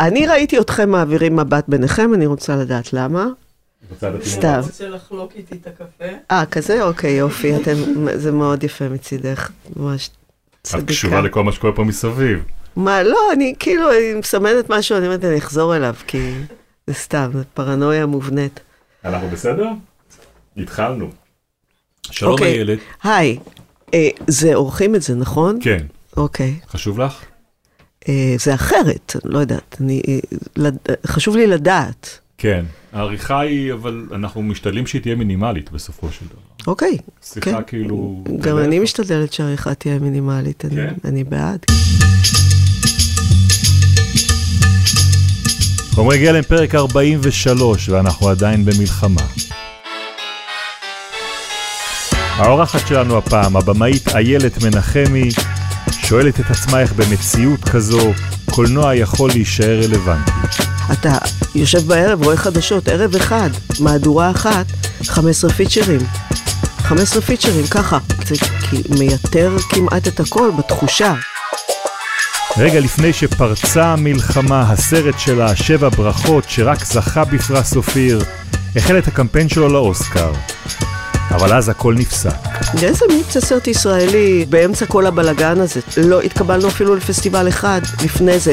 אני ראיתי אתכם מעבירים מבט ביניכם, אני רוצה לדעת למה. סתם. רוצה לחלוק איתי את הקפה? אה, כזה? אוקיי, יופי, אתם, זה מאוד יפה מצידך, ממש את קשובה לכל מה שקורה פה מסביב. מה, לא, אני כאילו, אני מסמנת משהו, אני אומרת, אני אחזור אליו, כי זה סתם, זה פרנויה מובנית. אנחנו בסדר? התחלנו. שלום אוקיי. איילת. היי, אה, זה, עורכים את זה, נכון? כן. אוקיי. חשוב לך? אה, זה אחרת, לא יודעת, אני, אה. חשוב לי לדעת. כן. העריכה היא, אבל אנחנו משתדלים שהיא תהיה מינימלית בסופו של דבר. אוקיי, שיחה כן. כאילו... גם אני משתדלת שהעריכה תהיה מינימלית, אני, כן? אני בעד. חומרי גלם פרק 43, ואנחנו עדיין במלחמה. האורחת שלנו הפעם, הבמאית איילת מנחמי, שואלת את עצמה איך במציאות כזו קולנוע יכול להישאר רלוונטי. אתה יושב בערב, רואה חדשות, ערב אחד, מהדורה אחת, 15 פיצ'רים. 15 פיצ'רים, ככה. זה מייתר כמעט את הכל בתחושה. רגע לפני שפרצה המלחמה, הסרט שלה, שבע ברכות, שרק זכה בפרס אופיר, החל את הקמפיין שלו לאוסקר. אבל אז הכל נפסק. איזה מיץ סרט ישראלי באמצע כל הבלגן הזה. לא התקבלנו אפילו לפסטיבל אחד לפני זה.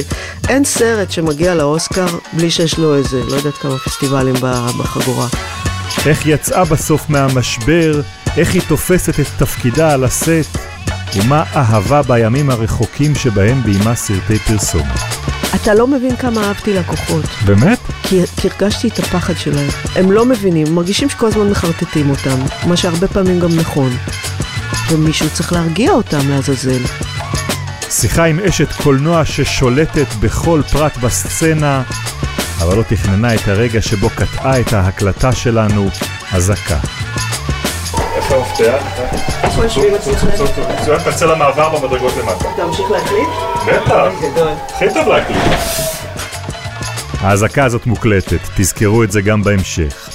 אין סרט שמגיע לאוסקר בלי שיש לו איזה, לא יודעת כמה פסטיבלים בחגורה. איך יצאה בסוף מהמשבר, איך היא תופסת את תפקידה על הסט, ומה אהבה בימים הרחוקים שבהם ביימה סרטי פרסומת. אתה לא מבין כמה אהבתי לקוחות. באמת? כי, כי הרגשתי את הפחד שלהם. הם לא מבינים, מרגישים שכל הזמן מחרטטים אותם, מה שהרבה פעמים גם נכון. ומישהו צריך להרגיע אותם לעזאזל. שיחה עם אשת קולנוע ששולטת בכל פרט בסצנה, אבל לא תכננה את הרגע שבו קטעה את ההקלטה שלנו, אזעקה. איפה המפתח? מצוין, תצא למעבר במדרגות למטה. תמשיך להקליט? בטח, גדול. הכי טוב להקליט. האזעקה הזאת מוקלטת, תזכרו את זה גם בהמשך.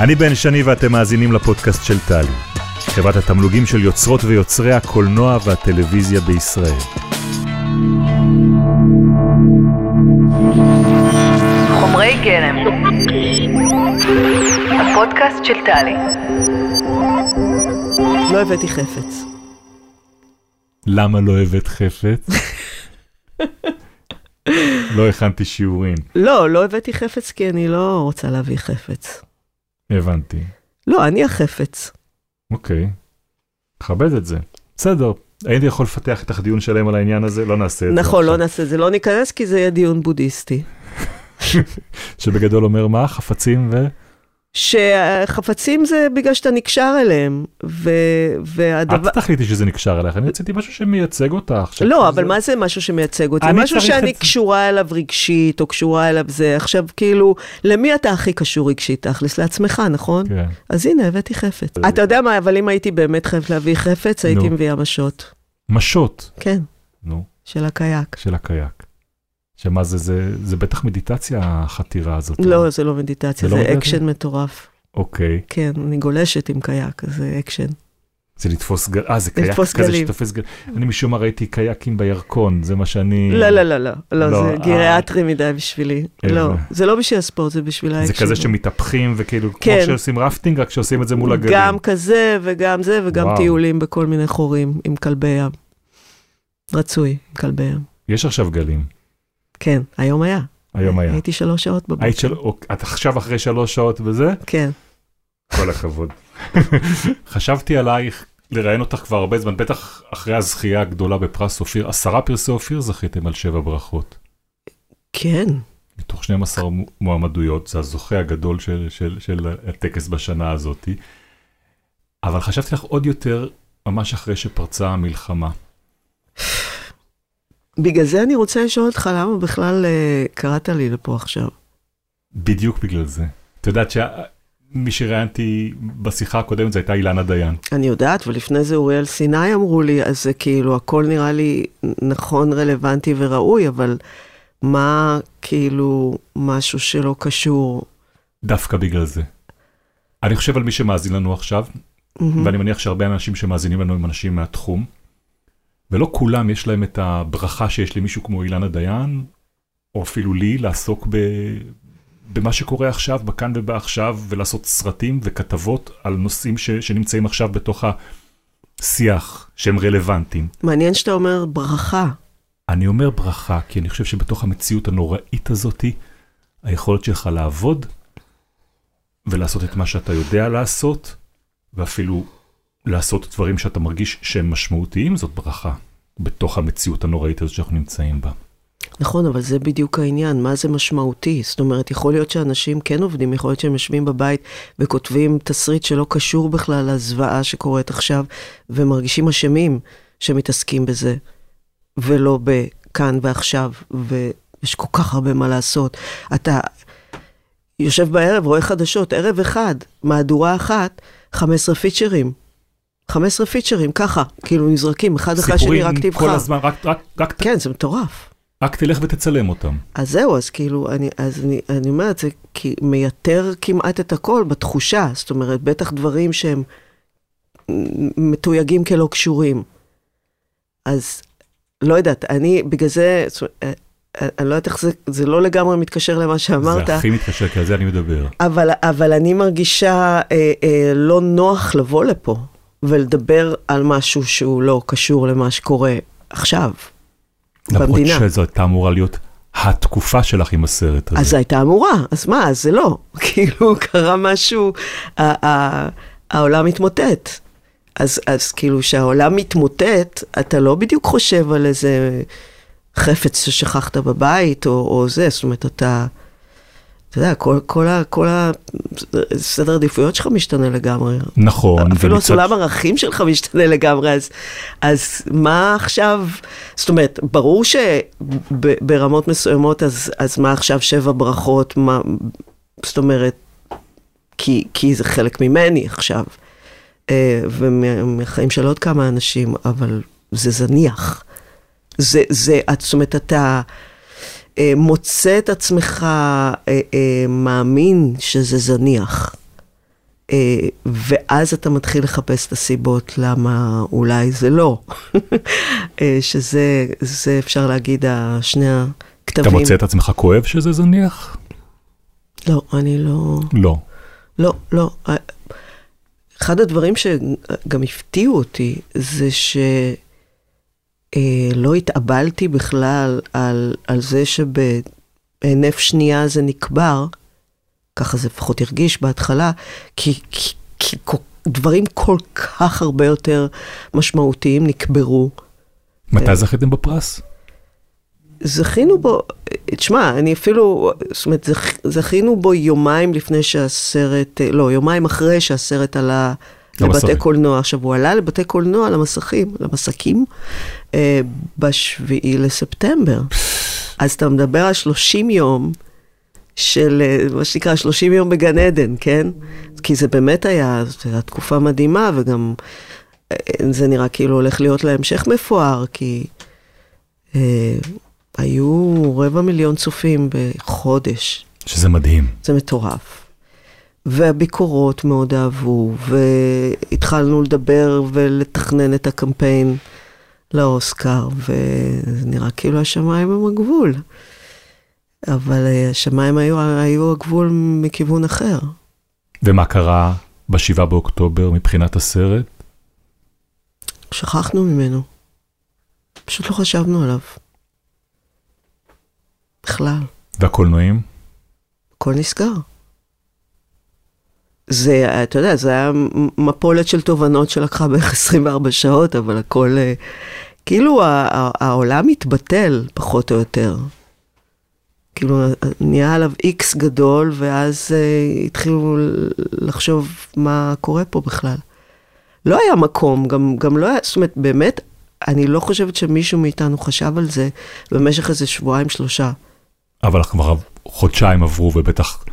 אני בן שני ואתם מאזינים לפודקאסט של טלי, חברת התמלוגים של יוצרות ויוצרי הקולנוע והטלוויזיה בישראל. חומרי גלם. הפודקאסט של טלי. לא הבאתי חפץ. למה לא הבאת חפץ? לא הכנתי שיעורים, לא, לא הבאתי חפץ כי אני לא רוצה להביא חפץ. הבנתי. לא, אני החפץ. אוקיי, מכבד את זה. בסדר, הייתי יכול לפתח איתך דיון שלם על העניין הזה, לא נעשה את זה. נכון, לא עכשיו. נעשה את זה, לא ניכנס כי זה יהיה דיון בודהיסטי. שבגדול אומר מה? חפצים ו... שחפצים זה בגלל שאתה נקשר אליהם, ו... והדבר... את תחליטי שזה נקשר אליך, אני רציתי משהו שמייצג אותך. לא, זה- אבל מה זה משהו שמייצג אותי? משהו שאני את. קשורה אליו רגשית, או קשורה אליו זה. עכשיו, כאילו, למי אתה הכי קשור רגשית תכלס? לעצמך, נכון? כן. אז הנה, הבאתי חפץ. אתה יודע מה, אבל אם הייתי באמת חייבת להביא חפץ, הייתי. מביאה משות. משות, כן, נו, של הקייק. של הקייק. שמה זה, זה, זה בטח מדיטציה החתירה הזאת. לא, זה לא מדיטציה, זה לא מדיטציה? אקשן מטורף. אוקיי, כן, אני גולשת עם קייק, זה אקשן. זה לתפוס גל... אה, זה קייק כזה גלים. שתופס גל... אני משום מה ראיתי קייקים בירקון, זה מה שאני... לא, לא, לא, לא, לא, לא, זה אה. גריאטרי מדי בשבילי. לא, הבנתי. זה לא בשביל הספורט, זה בשביל האקשן. זה כזה שמתהפכים וכאילו, כמו כן. שעושים רפטינג, רק שעושים את זה מול הגלים. גם כזה וגם זה, וגם. טיולים בכל מיני חורים עם כלבי ים. רצוי, כלבי ים. יש עכשיו גלים, כן, היום היה. היום היה. הייתי שלוש שעות בבוקר. היית של... אוק, את עכשיו אחרי שלוש שעות וזה? כן. כל הכבוד. חשבתי עלייך לראיין אותך כבר הרבה זמן, בטח אחרי הזכייה הגדולה בפרס אופיר, עשרה פרסי אופיר זכיתם על שבע ברכות. כן. מתוך 12 מו- מועמדויות, זה הזוכה הגדול של, של, של הטקס בשנה הזאתי. אבל חשבתי לך עוד יותר, ממש אחרי שפרצה המלחמה. בגלל זה אני רוצה לשאול אותך למה בכלל אה, קראת לי לפה עכשיו. בדיוק בגלל זה. את יודעת שמי שראיינתי בשיחה הקודמת זה הייתה אילנה דיין. אני יודעת, ולפני זה אוריאל סיני אמרו לי, אז זה כאילו, הכל נראה לי נכון, רלוונטי וראוי, אבל מה כאילו משהו שלא קשור? דווקא בגלל זה. אני חושב על מי שמאזין לנו עכשיו, מהמם. ואני מניח שהרבה אנשים שמאזינים לנו הם אנשים מהתחום, ולא כולם יש להם את הברכה שיש למישהו כמו אילנה דיין, או אפילו לי, לעסוק ב... במה שקורה עכשיו, בכאן ובעכשיו, ולעשות סרטים וכתבות על נושאים ש... שנמצאים עכשיו בתוך השיח, שהם רלוונטיים. מעניין שאתה אומר ברכה. אני אומר ברכה, כי אני חושב שבתוך המציאות הנוראית הזאתי, היכולת שלך לעבוד ולעשות את מה שאתה יודע לעשות, ואפילו לעשות דברים שאתה מרגיש שהם משמעותיים, זאת ברכה. בתוך המציאות הנוראית הזאת שאנחנו נמצאים בה. נכון, אבל זה בדיוק העניין, מה זה משמעותי? זאת אומרת, יכול להיות שאנשים כן עובדים, יכול להיות שהם יושבים בבית וכותבים תסריט שלא קשור בכלל לזוועה שקורית עכשיו, ומרגישים אשמים שמתעסקים בזה, ולא בכאן ועכשיו, ויש כל כך הרבה מה לעשות. אתה יושב בערב, רואה חדשות, ערב אחד, מהדורה אחת, 15 פיצ'רים. 15 פיצ'רים, ככה, כאילו נזרקים, אחד אחרי השני, רק תבחר. סיפורים כל הזמן, רק, רק, רק, כן, זה מטורף. רק תלך ותצלם אותם. אז זהו, אז כאילו, אני, אז אני, אני אומרת, זה כי מייתר כמעט את הכל בתחושה, זאת אומרת, בטח דברים שהם מתויגים כלא קשורים. אז לא יודעת, אני בגלל זה, זאת אומרת, אני לא יודעת איך זה, זה לא לגמרי מתקשר למה שאמרת. זה הכי מתקשר, כי על זה אני מדבר. אבל, אבל אני מרגישה אה, אה, לא נוח לבוא לפה ולדבר על משהו שהוא לא קשור למה שקורה עכשיו, במדינה. למרות שזו הייתה אמורה להיות התקופה שלך עם הסרט הזה. אז הייתה אמורה, אז מה, אז זה לא. כאילו, קרה משהו, העולם מתמוטט. אז, אז כאילו, כשהעולם מתמוטט, אתה לא בדיוק חושב על איזה חפץ ששכחת בבית, או, או זה, זאת אומרת, אתה, אתה יודע, כל, כל, ה, כל הסדר עדיפויות שלך משתנה לגמרי. נכון. אפילו הסולם ערכים שלך משתנה לגמרי, אז, אז מה עכשיו, זאת אומרת, ברור שברמות מסוימות, אז, אז מה עכשיו שבע ברכות, מה, זאת אומרת, כי, כי זה חלק ממני עכשיו, אה, ומהחיים של עוד כמה אנשים, אבל זה זניח. זה, זה, זאת אומרת, אתה מוצא את עצמך אה, אה, מאמין שזה זניח. אה, ואז אתה מתחיל לחפש את הסיבות למה אולי זה לא. אה, שזה, זה אפשר להגיד, שני הכתבים. אתה מוצא את עצמך כואב שזה זניח? לא, אני לא... לא. לא, לא. אחד הדברים שגם הפתיעו אותי זה ש... אה, לא התאבלתי בכלל על, על זה שבהינף שנייה זה נקבר, ככה זה לפחות הרגיש בהתחלה, כי, כי, כי דברים כל כך הרבה יותר משמעותיים נקברו. מתי ו... זכיתם בפרס? זכינו בו, תשמע, אני אפילו, זאת אומרת, זכ, זכינו בו יומיים לפני שהסרט, לא, יומיים אחרי שהסרט עלה לבתי קולנוע. עכשיו, הוא עלה לבתי קולנוע, למסכים, למסקים, אה, בשביעי לספטמבר. אז אתה מדבר על 30 יום של אה, מה שנקרא 30 יום בגן עדן, כן? כי זה באמת היה, זו הייתה תקופה מדהימה, וגם אה, זה נראה כאילו הולך להיות להמשך מפואר, כי אה, היו רבע מיליון צופים בחודש. שזה מדהים. זה מטורף. והביקורות מאוד אהבו, והתחלנו לדבר ולתכנן את הקמפיין לאוסקר, וזה נראה כאילו השמיים הם הגבול. אבל אה, השמיים היו, היו הגבול מכיוון אחר. ומה קרה בשבעה באוקטובר מבחינת הסרט? שכחנו ממנו. פשוט לא חשבנו עליו. בכלל. והקולנועים? הכל נסגר. זה, אתה יודע, זה היה מפולת של תובנות שלקחה בערך 24 שעות, אבל הכל, אה, כאילו העולם התבטל, פחות או יותר. כאילו, נהיה עליו איקס גדול, ואז uh, התחילו לחשוב מה קורה פה בכלל. לא היה מקום, גם, גם לא היה, זאת אומרת, באמת, אני לא חושבת שמישהו מאיתנו חשב על זה במשך איזה שבועיים, שלושה. אבל כבר חודשיים עברו, ובטח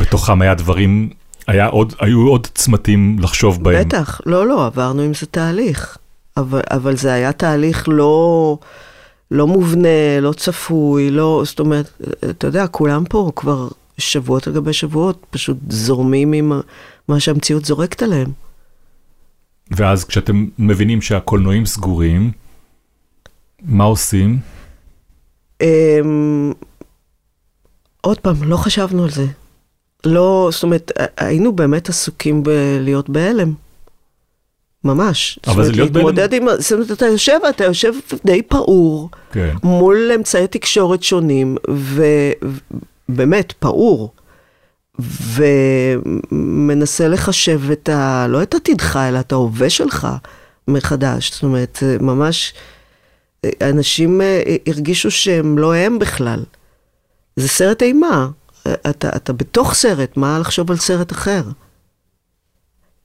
בתוכם היה דברים היה עוד, היו עוד צמתים לחשוב בהם. בטח, לא, לא, עברנו עם זה תהליך. אבל, אבל זה היה תהליך לא, לא מובנה, לא צפוי, לא, זאת אומרת, אתה יודע, כולם פה כבר שבועות על גבי שבועות, פשוט זורמים עם מה שהמציאות זורקת עליהם. ואז כשאתם מבינים שהקולנועים סגורים, מה עושים? אמ, עוד פעם, לא חשבנו על זה. לא, זאת אומרת, היינו באמת עסוקים בלהיות בהלם. ממש. אבל זה להיות בהלם... להתמודד עם... זאת אומרת, אתה יושב, אתה יושב די פעור, כן. מול אמצעי תקשורת שונים, ובאמת, פעור. ומנסה לחשב את ה... לא את עתידך, אלא את ההווה שלך מחדש. זאת אומרת, ממש, אנשים אה, הרגישו שהם לא הם בכלל. זה סרט אימה. אתה, אתה בתוך סרט, מה לחשוב על סרט אחר?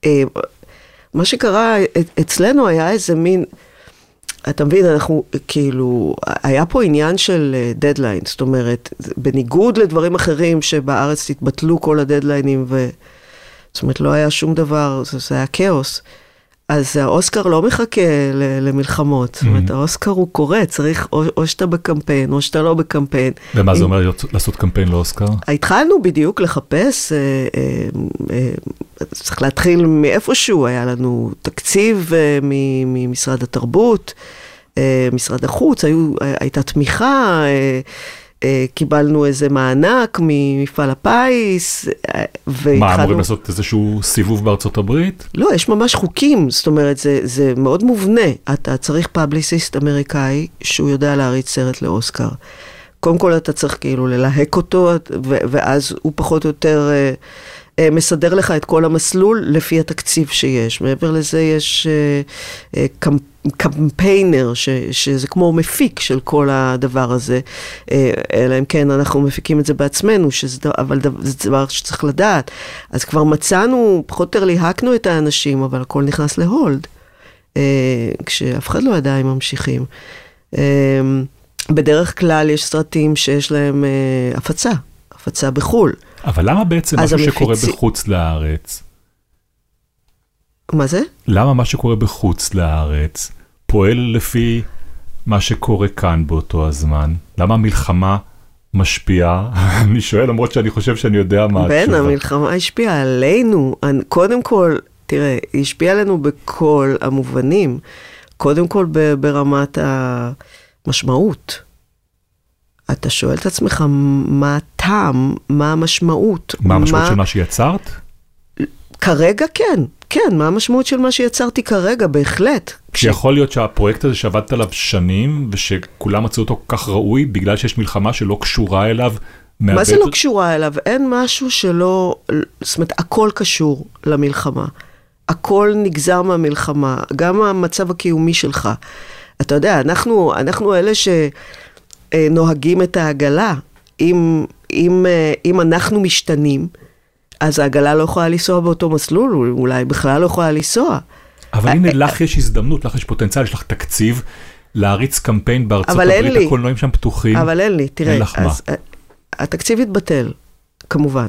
אה, מה שקרה אצלנו היה איזה מין, אתה מבין, אנחנו כאילו, היה פה עניין של דדליין, זאת אומרת, בניגוד לדברים אחרים שבארץ התבטלו כל הדדליינים, ו... זאת אומרת, לא היה שום דבר, זה, זה היה כאוס. אז האוסקר לא מחכה למלחמות, זאת אומרת, mm-hmm. האוסקר הוא קורה, צריך או, או שאתה בקמפיין, או שאתה לא בקמפיין. ומה זה אומר לעשות קמפיין לאוסקר? התחלנו בדיוק לחפש, אה, אה, אה, צריך להתחיל מאיפשהו, היה לנו תקציב ממשרד התרבות, משרד החוץ, היו, הייתה תמיכה. אה, קיבלנו איזה מענק ממפעל הפיס, והתחלנו... מה, אמורים לעשות איזשהו סיבוב בארצות הברית? לא, יש ממש חוקים, זאת אומרת, זה, זה מאוד מובנה. אתה צריך פאבליסיסט אמריקאי שהוא יודע להריץ סרט לאוסקר. קודם כל אתה צריך כאילו ללהק אותו, ואז הוא פחות או יותר... אה, מסדר לך את כל המסלול לפי התקציב שיש. מעבר לזה יש uh, uh, קמפיינר, ש, שזה כמו מפיק של כל הדבר הזה, אלא אם כן אנחנו מפיקים את זה בעצמנו, שזה, אבל זה דבר שצריך לדעת. אז כבר מצאנו, פחות או יותר ליהקנו את האנשים, אבל הכל נכנס להולד, כשאף אחד לא ידע אם ממשיכים. בדרך כלל יש סרטים שיש להם הפצה, הפצה בחו"ל. אבל למה בעצם מה שקורה בחוץ לארץ? מה זה? למה מה שקורה בחוץ לארץ פועל לפי מה שקורה כאן באותו הזמן? למה המלחמה משפיעה? אני שואל למרות שאני חושב שאני יודע מה התשובה. בן, המלחמה השפיעה עלינו. קודם כל, תראה, היא השפיעה עלינו בכל המובנים. קודם כל ברמת המשמעות. אתה שואל את עצמך מה הטעם, מה המשמעות. מה המשמעות מה... של מה שיצרת? כרגע כן, כן, מה המשמעות של מה שיצרתי כרגע, בהחלט. שיכול להיות שהפרויקט הזה שעבדת עליו שנים, ושכולם מצאו אותו כל כך ראוי, בגלל שיש מלחמה שלא קשורה אליו. מה מה זה לא קשורה אליו? אין משהו שלא, זאת אומרת, הכל קשור למלחמה. הכל נגזר מהמלחמה, גם המצב הקיומי שלך. אתה יודע, אנחנו, אנחנו אלה ש... אה, נוהגים את העגלה. אם, אם, אה, אם אנחנו משתנים, אז העגלה לא יכולה לנסוע באותו מסלול, אולי בכלל לא יכולה לנסוע. אבל הנה, אה, לך יש הזדמנות, לך יש פוטנציאל, יש לך תקציב להריץ קמפיין בארצות הברית, הקולנועים שם פתוחים. אבל אין לי, תראה, אין לך אז, מה. התקציב יתבטל, כמובן.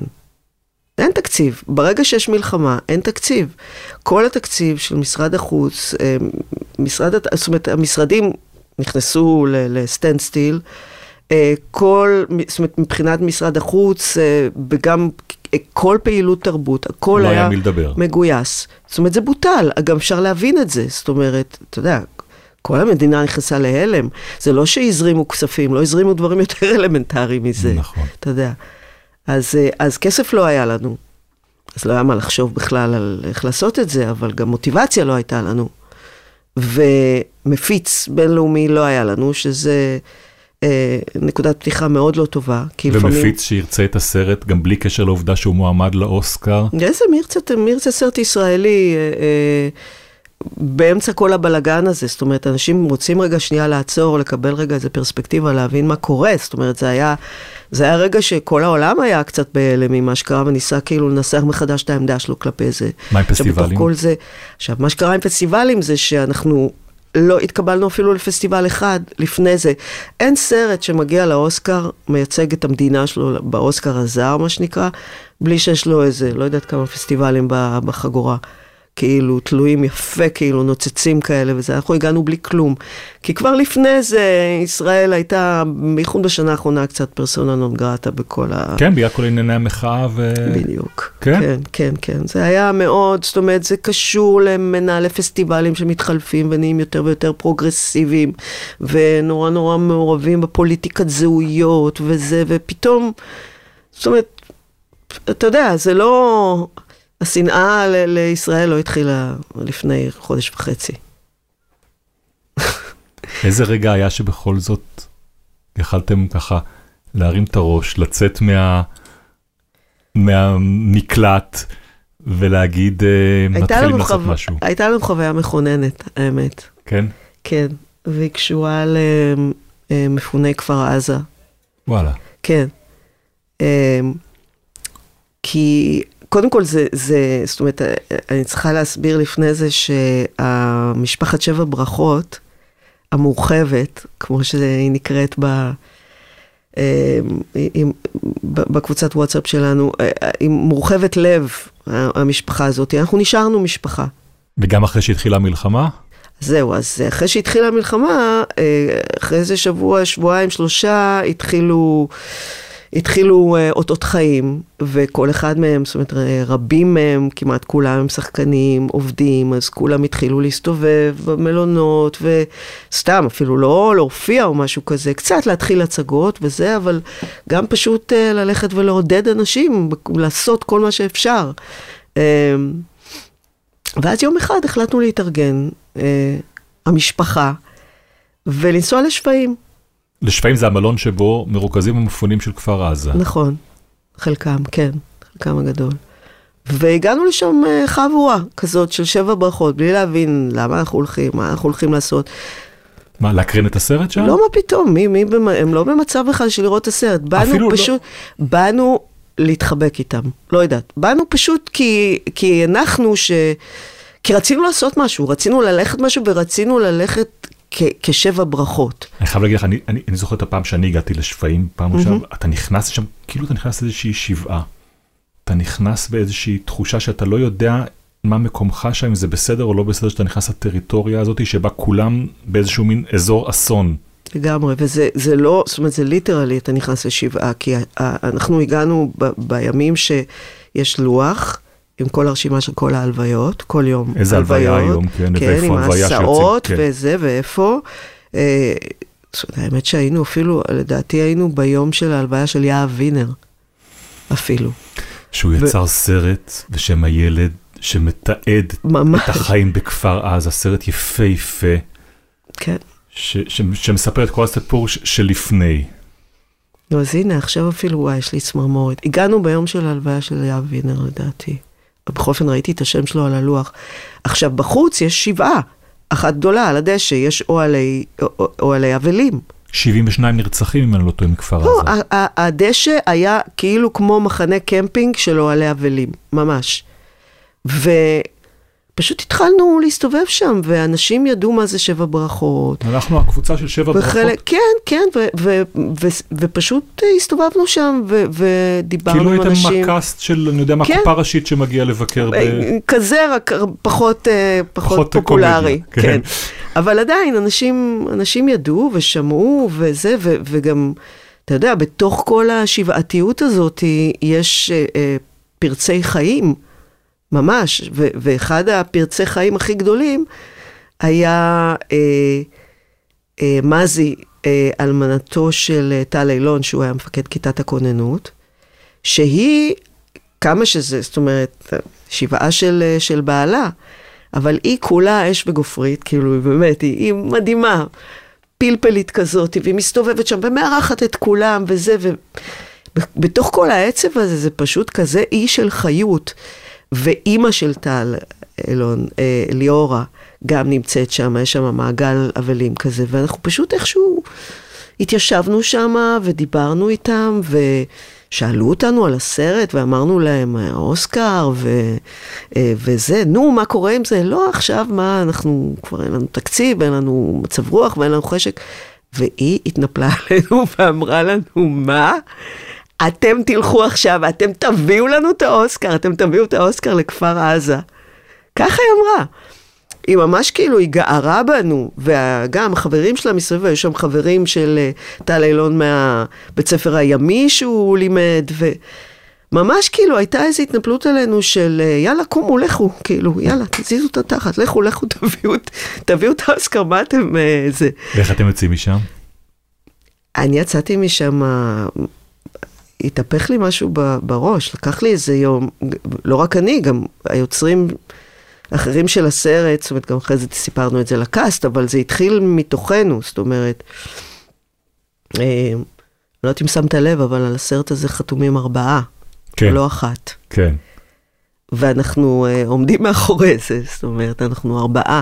אין תקציב. ברגע שיש מלחמה, אין תקציב. כל התקציב של משרד החוץ, משרד, זאת אומרת, המשרדים נכנסו לסטנד סטיל. אה, כל, זאת אומרת, מבחינת משרד החוץ, אה, וגם אה, כל פעילות תרבות, הכל לא היה, היה מגויס. זאת אומרת, זה בוטל, גם אפשר להבין את זה. זאת אומרת, אתה יודע, כל המדינה נכנסה להלם. זה לא שהזרימו כספים, לא הזרימו דברים יותר אלמנטריים מזה. נכון. אתה יודע. אז, אז כסף לא היה לנו. אז לא היה מה לחשוב בכלל על איך לעשות את זה, אבל גם מוטיבציה לא הייתה לנו. ומפיץ בינלאומי לא היה לנו, שזה אה, נקודת פתיחה מאוד לא טובה. ומפיץ לפעמים... שירצה את הסרט גם בלי קשר לעובדה שהוא מועמד לאוסקר? איזה מי ירצה, מי ירצה סרט ישראלי אה, אה, באמצע כל הבלגן הזה? זאת אומרת, אנשים רוצים רגע שנייה לעצור, לקבל רגע איזה פרספקטיבה, להבין מה קורה. זאת אומרת, זה היה... זה היה רגע שכל העולם היה קצת בהלם ממה שקרה, וניסה כאילו לנסח מחדש את העמדה שלו כלפי זה. מה עם פסטיבלים? כל זה, עכשיו, מה שקרה עם פסטיבלים זה שאנחנו לא התקבלנו אפילו לפסטיבל אחד לפני זה. אין סרט שמגיע לאוסקר, מייצג את המדינה שלו באוסקר הזר, מה שנקרא, בלי שיש לו איזה, לא יודעת כמה פסטיבלים בחגורה. כאילו תלויים יפה, כאילו נוצצים כאלה וזה, אנחנו הגענו בלי כלום. כי כבר לפני זה ישראל הייתה, בייחוד בשנה האחרונה, קצת פרסונה נון גרטה בכל ה... כן, בגלל כל ענייני המחאה ו... בדיוק. כן? כן, כן, כן. זה היה מאוד, זאת אומרת, זה קשור למנהלי פסטיבלים שמתחלפים ונהיים יותר ויותר פרוגרסיביים, ונורא נורא מעורבים בפוליטיקת זהויות וזה, ופתאום... זאת אומרת, אתה יודע, זה לא... השנאה ל- לישראל לא התחילה לפני חודש וחצי. איזה רגע היה שבכל זאת יכלתם ככה להרים את הראש, לצאת מה... מהמקלט ולהגיד, אה, מתחילים לעשות חו... משהו, הייתה לנו חוויה מכוננת, האמת. כן? כן, והיא קשורה למפוני כפר עזה. וואלה. כן. אמ, כי קודם כל זה, זה, זאת אומרת, אני צריכה להסביר לפני זה שהמשפחת שבע ברכות, המורחבת, כמו שהיא נקראת ב... עם- ב- בקבוצת וואטסאפ שלנו, אה, היא מורחבת לב, המשפחה הזאת. אנחנו נשארנו משפחה. וגם אחרי שהתחילה המלחמה? זהו, אז אחרי שהתחילה המלחמה, אה, אחרי איזה שבוע, שבועיים, שלושה, התחילו, התחילו אה, אותות חיים, וכל אחד מהם, זאת אומרת, אה, רבים מהם, כמעט כולם הם שחקנים, עובדים, אז כולם התחילו להסתובב במלונות, וסתם, אפילו לא להופיע או משהו כזה, קצת להתחיל הצגות וזה, אבל גם פשוט אה, ללכת ולעודד אנשים, לעשות כל מה שאפשר. אה, ואז יום אחד החלטנו להתארגן, המשפחה, ולנסוע לשפיים. לשפיים זה המלון שבו מרוכזים המפונים של כפר עזה. נכון, חלקם, כן, חלקם הגדול. והגענו לשם אה, חבורה כזאת של שבע ברכות, בלי להבין למה אנחנו הולכים, מה אנחנו הולכים לעשות. מה, להקרין את הסרט שם? לא, מה פתאום, מי, מי, הם לא במצב בכלל של לראות את הסרט. באנו לא- פשוט, באנו להתחבק איתם, לא יודעת. באנו פשוט כי, כי הנחנו ש... כי רצינו לעשות משהו, רצינו ללכת משהו ורצינו ללכת כשבע ברכות. אני חייב להגיד לך, אני, אני, אני זוכר את הפעם שאני הגעתי לשפיים, פעם ראשונה, אתה נכנס לשם, כאילו אתה נכנס לאיזושהי שבעה. אתה נכנס באיזושהי תחושה שאתה לא יודע מה מקומך שם, אם זה בסדר או לא בסדר, שאתה נכנס לטריטוריה הזאת, שבה כולם באיזשהו מין אזור אסון. לגמרי, וזה זה לא, זאת אומרת, זה ליטרלי, אתה נכנס לשבעה, כי ה- ה- אנחנו הגענו ב, בימים שיש לוח. עם כל הרשימה של כל ההלוויות, כל יום איזה הלוויה הלוויות, היום, כן, כן, ואיפה עם ההלוויה שיוצאים, ההסעות כן. וזה, ואיפה. אה, האמת שהיינו אפילו, לדעתי היינו ביום של ההלוויה של יהב וינר, אפילו. שהוא ו- יצר סרט בשם הילד שמתעד ממש, את החיים בכפר עזה, סרט יפהפה, כן. ש- ש- שמספר את כל הסיפור שלפני. נו, אז הנה, עכשיו אפילו, וואי, יש לי צמרמורת. הגענו ביום של ההלוויה של יהב וינר, לדעתי. בכל אופן, ראיתי את השם שלו על הלוח. עכשיו, בחוץ יש שבעה. אחת גדולה על הדשא, יש אוהלי, אוהלי אבלים. 72 נרצחים, אם אני לא טועה, מכפר לא, עזה. ה- הדשא היה כאילו כמו מחנה קמפינג של אוהלי אבלים, ממש. ופשוט התחלנו להסתובב שם, ואנשים ידעו מה זה שבע ברכות. אנחנו הקבוצה של שבע ברכות. וחלק, כן, כן, ו, ו, ו, ופשוט הסתובבנו שם ו, ודיברנו כאילו עם הייתם אנשים. מקאסט של, אני יודע מה, כן. קופה ראשית שמגיע לבקר ב... כזה, רק פחות, אה, פחות, פחות פופולרי. כן. כן. אבל עדיין, אנשים, אנשים ידעו ושמעו וזה, ו, וגם, אתה יודע, בתוך כל השבעתיות הזאת יש אה, אה, פרצי חיים, ממש, ו, ואחד הפרצי חיים הכי גדולים היה אה, אה, מזי, אה, אלמנתו של אה, טל אילון, שהוא היה מפקד כיתת הכוננות, שהיא, כמה שזה, זאת אומרת, שבעה של, אה, של בעלה, אבל היא כולה אש וגופרית, כאילו, באמת, היא, היא מדהימה. פלפלית כזאת, והיא מסתובבת שם ומארחת את כולם וזה, ובתוך כל העצב הזה זה פשוט כזה אי של חיות. ואימא של טל אילון, אה, ליאורה, גם נמצאת שם, יש שם מעגל אבלים כזה, ואנחנו פשוט איכשהו התיישבנו שם ודיברנו איתם, ושאלו אותנו על הסרט, ואמרנו להם, האוסקר, ו, אה, וזה, נו, מה קורה עם זה? לא, עכשיו, מה, אנחנו, כבר אין לנו תקציב, אין לנו מצב רוח ואין לנו חשק. והיא התנפלה עלינו ואמרה לנו, מה? אתם תלכו עכשיו ואתם תביאו לנו את האוסקר, אתם תביאו את האוסקר לכפר עזה. ככה היא אמרה. היא ממש כאילו, היא גערה בנו, וגם החברים שלה מסביב, היו שם חברים של אה, טל אילון מהבית ספר הימי שהוא לימד, וממש כאילו הייתה איזו התנפלות עלינו של אה, יאללה, קומו, לכו, כאילו, יאללה, תזיזו את התחת, לכו, לכו, תביאו, תביאו את האוסקר, מה אתם, אה, זה. ואיך אתם יוצאים משם? אני יצאתי משם, התהפך לי משהו ב- בראש, לקח לי איזה יום, לא רק אני, גם היוצרים אחרים של הסרט, זאת אומרת, גם אחרי זה סיפרנו את זה לקאסט, אבל זה התחיל מתוכנו, זאת אומרת, אה, לא יודעת אם שמת לב, אבל על הסרט הזה חתומים ארבעה, כן, לא אחת. כן. ואנחנו uh, עומדים מאחורי זה, זאת אומרת, אנחנו ארבעה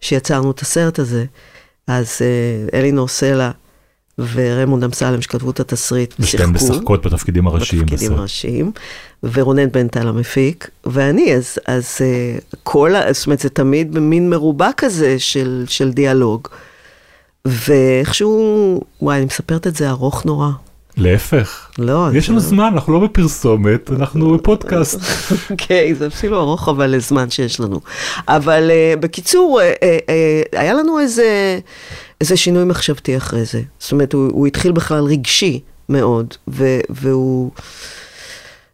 שיצרנו את הסרט הזה. אז uh, אלינור סלע ורמונד אמסלם שכתבו את התסריט, ושתיהן משחקות בתפקידים הראשיים בתפקידים בסרט. הראשיים, ורונן בן טל המפיק, ואני, אז, אז uh, כל, זאת אומרת, זה תמיד במין מרובע כזה של, של דיאלוג. ואיכשהו, וואי, אני מספרת את זה ארוך נורא. להפך, לא, יש זה- לנו זמן, אנחנו לא בפרסומת, אנחנו בפודקאסט. אוקיי, זה אפילו ארוך אבל לזמן שיש לנו. אבל uh, בקיצור, uh, uh, uh, היה לנו איזה, איזה שינוי מחשבתי אחרי זה. זאת אומרת, הוא, הוא התחיל בכלל רגשי מאוד, ו, והוא...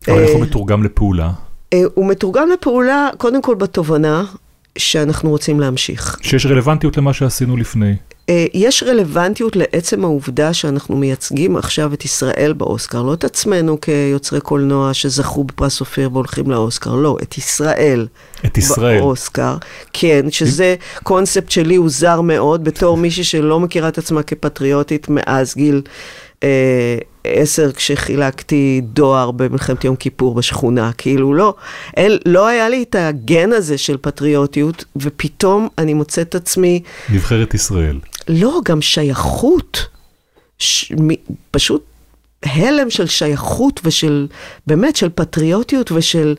אבל איך אה, הוא מתורגם לפעולה? uh, הוא מתורגם לפעולה, קודם כל בתובנה שאנחנו רוצים להמשיך. שיש רלוונטיות למה שעשינו לפני. Uh, יש רלוונטיות לעצם העובדה שאנחנו מייצגים עכשיו את ישראל באוסקר, לא את עצמנו כיוצרי קולנוע שזכו בפרס אופיר והולכים לאוסקר, לא, את ישראל. את ישראל. באוסקר, כן, שזה קונספט שלי הוא זר מאוד, בתור מישהי שלא מכירה את עצמה כפטריוטית מאז גיל אה, עשר, כשחילקתי דואר במלחמת יום כיפור בשכונה, כאילו לא, אין, לא היה לי את הגן הזה של פטריוטיות, ופתאום אני מוצאת את עצמי, נבחרת ישראל. לא, גם שייכות, ש, מ, פשוט הלם של שייכות ושל, באמת, של פטריוטיות ושל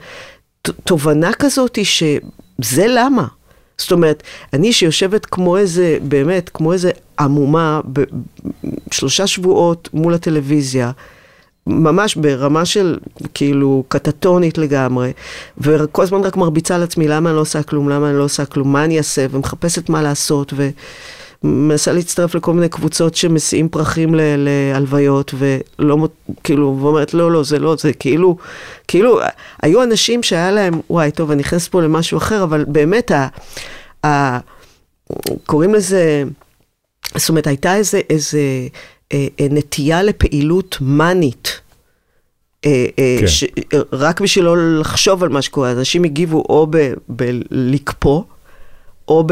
ת- תובנה כזאת שזה למה. זאת אומרת, אני שיושבת כמו איזה, באמת, כמו איזה עמומה, שלושה שבועות מול הטלוויזיה, ממש ברמה של כאילו קטטונית לגמרי, וכל הזמן רק מרביצה לעצמי למה אני לא עושה כלום, למה אני לא עושה כלום, מה אני אעשה, ומחפשת מה לעשות, ומנסה להצטרף לכל מיני קבוצות שמסיעים פרחים להלוויות, ולא, כאילו, ואומרת, לא, לא, זה לא, זה כאילו, כאילו, היו אנשים שהיה להם, וואי, טוב, אני נכנסת פה למשהו אחר, אבל באמת, ה, ה, קוראים לזה, זאת אומרת, הייתה איזה, איזה אה, אה, נטייה לפעילות מאנית. אה, אה, כן. ש, רק בשביל לא לחשוב על מה שקורה, אנשים הגיבו או בלקפוא, או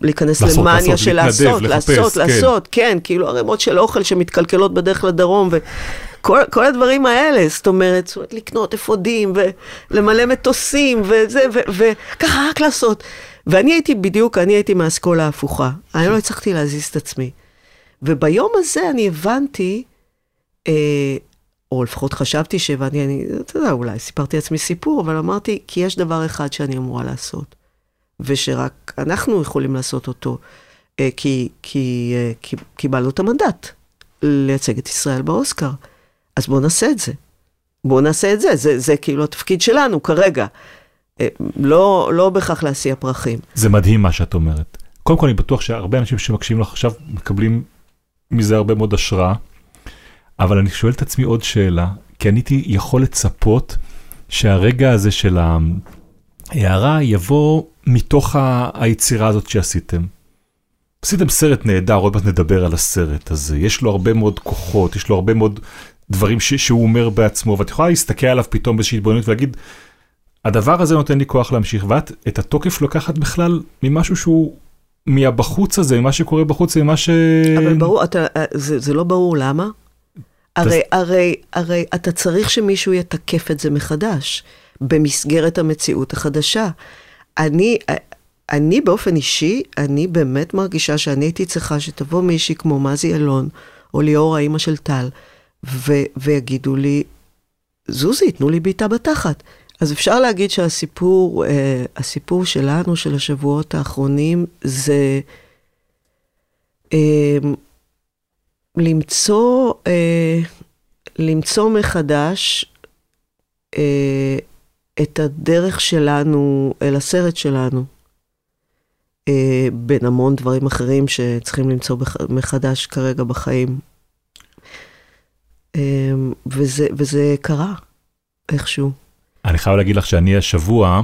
בלהיכנס לעשות, למאניה לעשות, של להתנדב, לעשות, לחפש, לעשות, כן. לעשות, כן, כאילו ערימות של אוכל שמתקלקלות בדרך לדרום, וכל כל הדברים האלה, זאת אומרת, זאת אומרת, לקנות אפודים, ולמלא מטוסים, וזה, וככה רק לעשות. ואני הייתי בדיוק, אני הייתי מהאסכולה ההפוכה. אני לא הצלחתי להזיז את עצמי. וביום הזה אני הבנתי, אה, או לפחות חשבתי שהבנתי, אני, אתה יודע, אולי סיפרתי לעצמי סיפור, אבל אמרתי, כי יש דבר אחד שאני אמורה לעשות, ושרק אנחנו יכולים לעשות אותו, אה, כי, כי, אה, כי קיבלנו את המנדט לייצג את ישראל באוסקר. אז בואו נעשה את זה. בואו נעשה את זה, זה, זה כאילו התפקיד שלנו כרגע. אה, לא, לא בהכרח להסיע פרחים. זה מדהים מה שאת אומרת. קודם כל אני בטוח שהרבה אנשים שמקשיבים לך עכשיו מקבלים מזה הרבה מאוד השראה, אבל אני שואל את עצמי עוד שאלה, כי אני הייתי יכול לצפות שהרגע הזה של ההערה יבוא מתוך היצירה הזאת שעשיתם. עשיתם סרט נהדר, עוד מעט נדבר על הסרט הזה, יש לו הרבה מאוד כוחות, יש לו הרבה מאוד דברים ש- שהוא אומר בעצמו, ואת יכולה להסתכל עליו פתאום באיזושהי התבוננות ולהגיד, הדבר הזה נותן לי כוח להמשיך, ואת את התוקף לוקחת בכלל ממשהו שהוא מהבחוץ הזה, ממה שקורה בחוץ, ממה ש... אבל ברור, אתה, זה, זה לא ברור למה. הרי, הרי, הרי אתה צריך שמישהו יתקף את זה מחדש, במסגרת המציאות החדשה. אני, אני באופן אישי, אני באמת מרגישה שאני הייתי צריכה שתבוא מישהי כמו מזי אלון, או ליאור האימא של טל, ו, ויגידו לי, זוזי, תנו לי בעיטה בתחת. אז אפשר להגיד שהסיפור, אה, הסיפור שלנו, של השבועות האחרונים, זה אה, למצוא, אה, למצוא מחדש אה, את הדרך שלנו אל הסרט שלנו. אה, בין המון דברים אחרים שצריכים למצוא בח, מחדש כרגע בחיים. אה, וזה, וזה קרה, איכשהו. אני חייב להגיד לך שאני השבוע,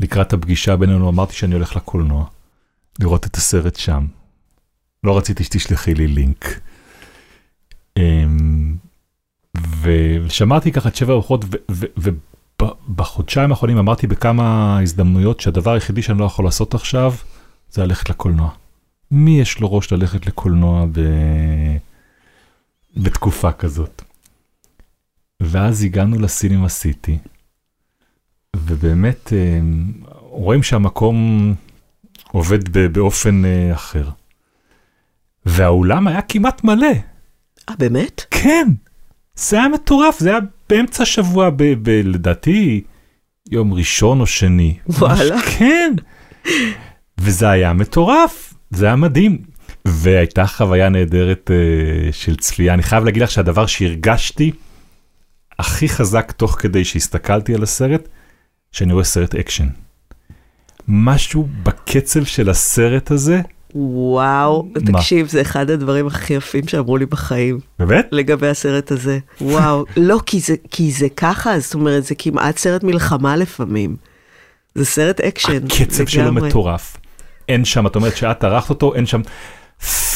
לקראת הפגישה בינינו, אמרתי שאני הולך לקולנוע, לראות את הסרט שם. לא רציתי שתשלחי לי לינק. אמ, ושמרתי ככה את שבע הרוחות, ובחודשיים האחרונים אמרתי בכמה הזדמנויות שהדבר היחידי שאני לא יכול לעשות עכשיו, זה ללכת לקולנוע. מי יש לו ראש ללכת לקולנוע ב... בתקופה כזאת? ואז הגענו לסינימה סיטי, ובאמת אה, רואים שהמקום עובד באופן אה, אחר. והאולם היה כמעט מלא. אה, באמת? כן, זה היה מטורף, זה היה באמצע השבוע, ב- ב- לדעתי יום ראשון או שני. וואלה. כן. וזה היה מטורף, זה היה מדהים. והייתה חוויה נהדרת uh, של צפייה. אני חייב להגיד לך שהדבר שהרגשתי הכי חזק תוך כדי שהסתכלתי על הסרט, שאני רואה סרט אקשן. משהו בקצב של הסרט הזה, וואו, מה? תקשיב, זה אחד הדברים הכי יפים שאמרו לי בחיים, באמת? לגבי הסרט הזה. וואו, לא, כי זה, כי זה ככה, זאת אומרת, זה כמעט סרט מלחמה לפעמים. זה סרט אקשן. הקצב שלו. מטורף. אין שם, את אומרת שאת ערכת אותו, אין שם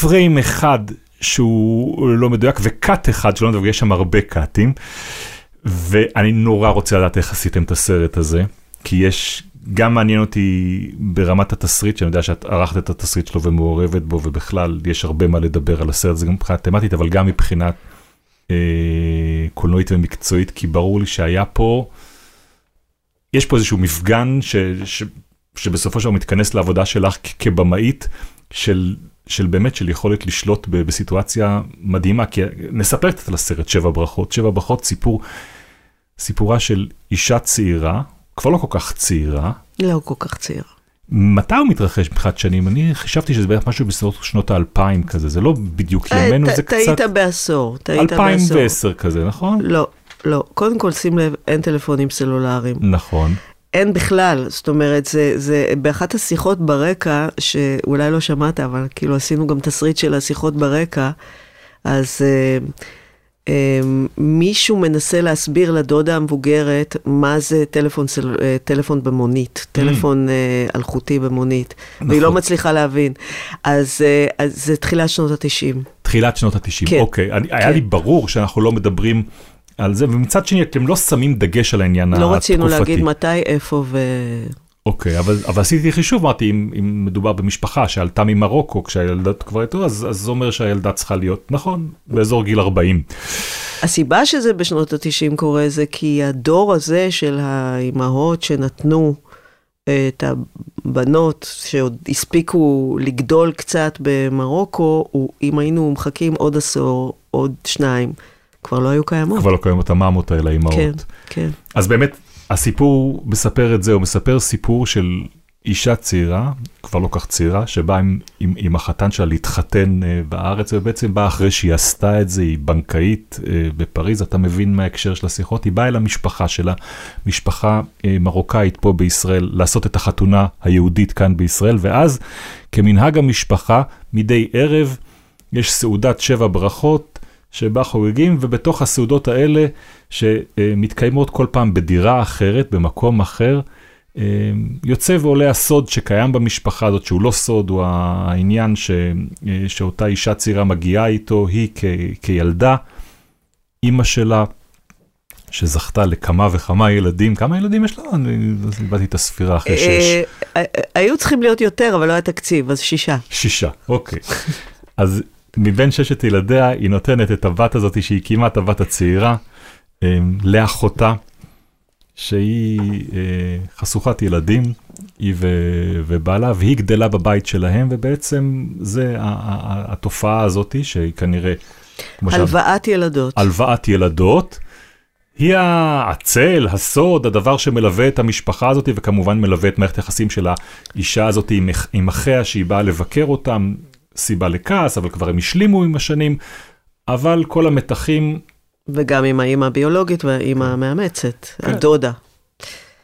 פריים אחד שהוא לא מדויק וקאט אחד שלא מדויק, יש שם הרבה קאטים. ואני נורא רוצה לדעת איך עשיתם את הסרט הזה, כי יש, גם מעניין אותי ברמת התסריט, שאני יודע שאת ערכת את התסריט שלו ומעורבת בו, ובכלל יש הרבה מה לדבר על הסרט הזה גם מבחינה תמטית, אבל גם מבחינת אה, קולנועית ומקצועית, כי ברור לי שהיה פה, יש פה איזשהו מפגן ש, ש, שבסופו של דבר מתכנס לעבודה שלך כבמאית, של, של באמת של יכולת לשלוט ב, בסיטואציה מדהימה, כי נספר קצת על הסרט שבע ברכות, שבע ברכות סיפור, סיפורה של אישה צעירה, כבר לא כל כך צעירה, לא כל כך צעיר. מתי הוא מתרחש מבחינת שנים? אני חשבתי שזה בערך משהו בסביבות שנות האלפיים כזה, זה לא בדיוק אה, ימינו, זה טעית קצת בעשור, טעית בעשור. 2010 כזה, נכון? לא, לא. קודם כל, שים לב, אין טלפונים סלולריים. נכון. אין בכלל, זאת אומרת, זה, זה באחת השיחות ברקע, שאולי לא שמעת, אבל כאילו עשינו גם תסריט של השיחות ברקע, אז אה, מישהו מנסה להסביר לדודה המבוגרת מה זה טלפון, סל, אה, טלפון במונית, טלפון אה, אלחוטי במונית, והיא לא נכון. מצליחה להבין. אז, אה, אז זה תחילת שנות התשעים. תחילת שנות ה-90, כן. אוקיי, אני, היה כן. לי ברור שאנחנו לא מדברים על זה, ומצד שני אתם לא שמים דגש על העניין התקופתי. לא רצינו להגיד מתי, איפה ו... אוקיי, אבל, אבל עשיתי חישוב, אמרתי, אם, אם מדובר במשפחה שעלתה ממרוקו כשהילדה כבר הייתה, אז, זה אומר שהילדה צריכה להיות, נכון, באזור גיל 40. הסיבה שזה בשנות ה-90 קורה זה כי הדור הזה של האימהות שנתנו אה, את הבנות שעוד הספיקו לגדול קצת במרוקו, הוא, אם היינו מחכים עוד עשור, עוד שניים, כבר לא היו קיימות. כבר לא קיימות הממות האלה, האימהות. כן, כן. אז באמת, הסיפור מספר את זה, הוא מספר סיפור של אישה צעירה, כבר לא כך צעירה, שבאה עם, עם, עם החתן שלה להתחתן uh, בארץ, ובעצם באה אחרי שהיא עשתה את זה, היא בנקאית uh, בפריז, אתה מבין מה ההקשר של השיחות, היא באה אל המשפחה שלה, משפחה uh, מרוקאית פה בישראל, לעשות את החתונה היהודית כאן בישראל, ואז כמנהג המשפחה, מדי ערב יש סעודת שבע ברכות, שבה חוגגים, ובתוך הסעודות האלה, שמתקיימות כל פעם בדירה אחרת, במקום אחר, אה, יוצא ועולה הסוד שקיים במשפחה הזאת, שהוא לא סוד, הוא העניין ש, אה, שאותה אישה צעירה מגיעה איתו, היא כ, כילדה, אימא שלה, שזכתה לכמה וכמה ילדים, כמה ילדים יש לה? אני איבדתי את הספירה אחרי שש. אה, אה, היו צריכים להיות יותר, אבל לא היה תקציב, אז שישה. שישה, אוקיי. אז מבין ששת ילדיה, היא נותנת את הבת הזאת, שהיא כמעט הבת הצעירה, אה, לאחותה, שהיא אה, חשוכת ילדים, היא ו- ובעלה, והיא גדלה בבית שלהם, ובעצם זה התופעה הזאת, שהיא כנראה, הלוואת ילדות. הלוואת ילדות. היא הצל, הסוד, הדבר שמלווה את המשפחה הזאת, וכמובן מלווה את מערכת היחסים של האישה הזאת עם, עם אחיה, שהיא באה לבקר אותם, סיבה לכעס, אבל כבר הם השלימו עם השנים, אבל כל המתחים, וגם עם האימא הביולוגית והאימא המאמצת, כן. הדודה.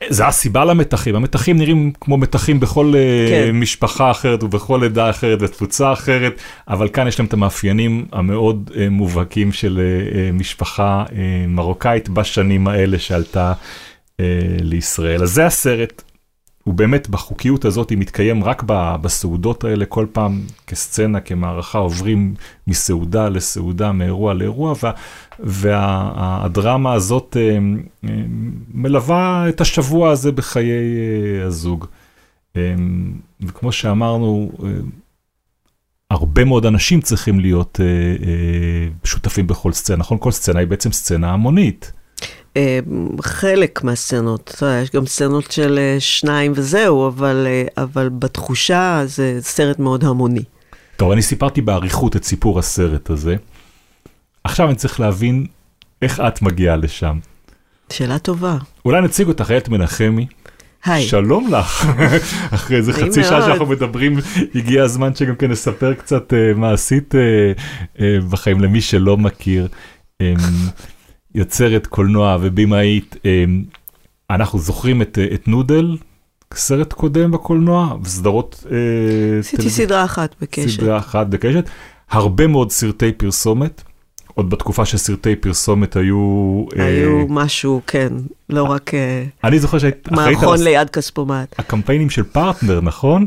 זה הסיבה למתחים, המתחים נראים כמו מתחים בכל כן. כן. משפחה אחרת ובכל עדה אחרת ותפוצה אחרת, אבל כאן יש להם את המאפיינים המאוד אה, מובהקים של אה, אה, משפחה אה, מרוקאית בשנים האלה שעלתה אה, לישראל. אז זה הסרט, הוא באמת בחוקיות הזאת, מתקיים רק בסעודות האלה, כל פעם כסצנה, כמערכה, עוברים מסעודה לסעודה, מאירוע לאירוע, וה, והדרמה הזאת אה, אה, מלווה את השבוע הזה בחיי אה, הזוג. וכמו שאמרנו, הרבה מאוד אנשים צריכים להיות שותפים בכל סצנה, נכון? כל סצנה היא בעצם סצנה המונית. חלק מהסצנות, יש גם סצנות של אה, שניים וזהו, אבל, אה, אבל בתחושה זה סרט מאוד המוני. טוב, אני סיפרתי באריכות את סיפור הסרט הזה. עכשיו אני צריך להבין איך את מגיעה לשם. שאלה טובה. אולי נציג אותך, איילת מנחמי. היי. שלום לך. אחרי איזה חצי שעה. שאנחנו מדברים, הגיע הזמן שגם כן נספר קצת uh, מה עשית uh, uh, בחיים למי שלא מכיר. Um, יוצרת קולנוע ובימאית. Um, אנחנו זוכרים את, uh, את נודל, סרט קודם בקולנוע, וסדרות... Uh, עשיתי. סדרה אחת בקשר. סדרה אחת בקשת. הרבה מאוד סרטי פרסומת, עוד בתקופה שסרטי פרסומת היו... אה, היו משהו, כן, לא רק אה, אני זוכר שהיית מערכון ליד כספומט. הקמפיינים של פרטנר, נכון?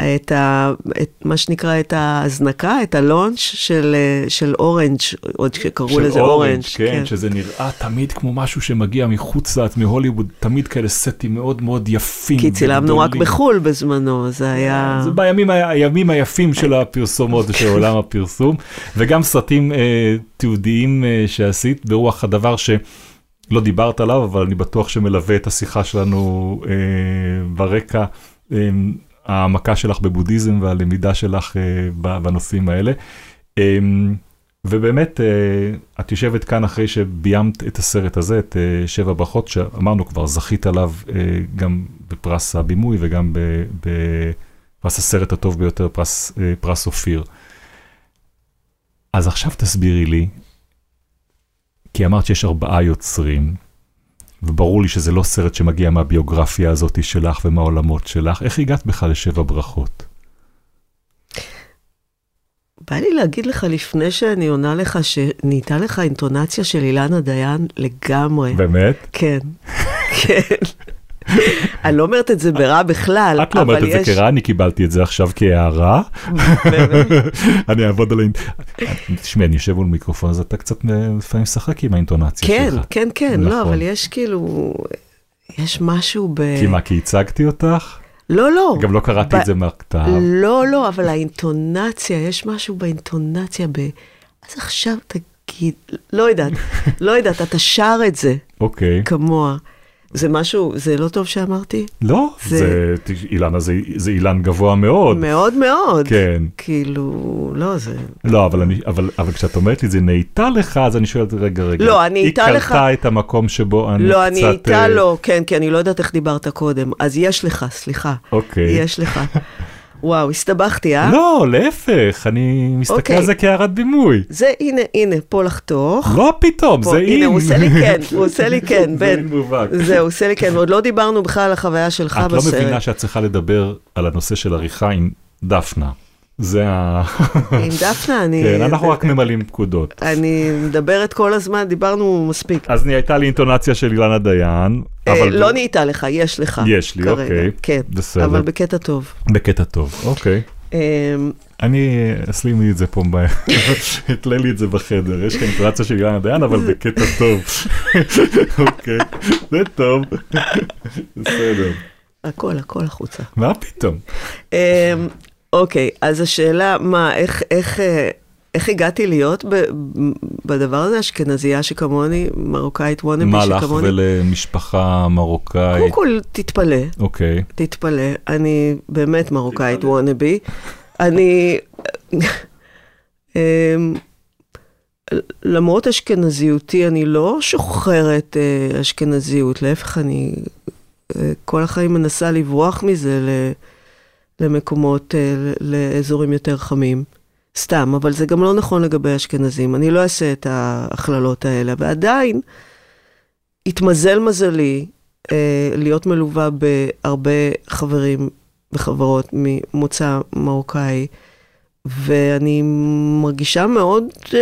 את, ה, את מה שנקרא, את ההזנקה, את הלונץ' של, אה, של אורנג', עוד שקראו לזה אורנג'. כן, שזה נראה תמיד כמו משהו שמגיע מחוץ לארץ, מהוליווד, תמיד כאלה סטים מאוד מאוד יפים. כי צילמנו רק. בחו"ל בזמנו, זה היה... זה בימים הימים היפים של הפרסומות ושל עולם הפרסום, וגם סרטים אה, תיעודיים אה, שעשית ברוח הדבר שלא דיברת עליו, אבל אני בטוח שמלווה את השיחה שלנו אה, ברקע, אה, העמקה שלך בבודהיזם והלמידה שלך ב- בנושאים האלה. אה, ובאמת, אה, את יושבת כאן אחרי שביימת את הסרט הזה, את אה, שבע ברכות, שאמרנו כבר, זכית עליו אה, גם בפרס הבימוי וגם בפרס הסרט הטוב ביותר, פרס, אה, פרס אופיר. אז עכשיו תסבירי לי, כי אמרת שיש ארבעה יוצרים, וברור לי שזה לא סרט שמגיע מהביוגרפיה הזאת שלך ומהעולמות שלך, איך הגעת בכלל לשבע ברכות? בא לי להגיד לך לפני שאני עונה לך, שנהייתה לך אינטונציה של אילנה דיין לגמרי. באמת? כן, כן. אני לא אומרת את זה ברע בכלל, את לא אומרת את זה כרע, אני קיבלתי את זה עכשיו כהערה. אני אעבוד על האינט... תשמעי, אני יושב מול מיקרופון, אז אתה קצת לפעמים משחק עם האינטונציה כן, שלך. כן, כן, נכון. לא, אבל יש כאילו, יש משהו ב... כי מה, כי הצגתי אותך? לא, לא. גם לא קראתי את זה מהכתב. לא, לא, אבל האינטונציה, יש משהו באינטונציה ב... אז עכשיו תגיד, לא יודעת, לא יודעת, אתה שר את זה אוקיי. כמוה. זה משהו, זה לא טוב שאמרתי? לא, זה- זה, אילנה זה, זה אילן גבוה מאוד. מאוד מאוד. כן. כאילו, לא, זה... לא, אבל, אני, אבל, אבל כשאת אומרת לי זה נהייתה לך, אז אני שואלת, רגע, רגע. לא, אני איתה לך- היא קלטה את המקום שבו אני לא, קצת... אני איתה אה, לא, כן, כי אני לא יודעת איך דיברת קודם. אז יש לך, סליחה. אוקיי. יש לך. וואו, הסתבכתי, אה? לא, להפך, אני מסתכל אוקיי. על זה כהערת בימוי. זה, הנה, הנה, פה לחתוך. לא פתאום, פה, זה אין. הנה, הוא עושה לי כן, הוא עושה לי כן, זה בן. אין מובהק. זהו, הוא עושה לי כן, ועוד לא דיברנו בכלל על החוויה שלך את לא בסרט. מבינה שאת צריכה לדבר על הנושא של עריכה עם דפנה. זה ה... עם דפנה, אני... כן, אנחנו רק ממלאים פקודות. אני מדברת כל הזמן, דיברנו מספיק. אז הייתה לי אינטונציה של אילנה דיין, אה, אבל... לא נהייתה לך, יש לך. יש לי. אוקיי. כן, בסדר. אבל בקטע טוב. בקטע טוב, אוקיי. אמ, אני אשים לי את זה פה, אתלה לי את זה בחדר, יש לך אינטואציה של אילנה דיין, אבל בקטע טוב. אוקיי, זה טוב. בסדר. הכל, הכל החוצה. מה פתאום? אוקיי, אז השאלה, מה, איך, איך, אה, איך הגעתי להיות ב, בדבר הזה, אשכנזייה שכמוני, מרוקאית וונאבי מה לך שכמוני? ולמשפחה מרוקאית? קודם כל, תתפלא, אוקיי. תתפלא, אני באמת מרוקאית וונאבי. אני... אמ, למרות אשכנזיותי, אני לא שוחרת אה, אשכנזיות, להפך, אני אה, כל החיים מנסה לברוח מזה ל- למקומות, אה, לאזורים יותר חמים. סתם, אבל זה גם לא נכון לגבי אשכנזים. אני לא אעשה את ההכללות האלה, ועדיין התמזל מזלי אה, להיות מלווה בהרבה חברים וחברות ממוצא מרוקאי, ואני מרגישה מאוד אה,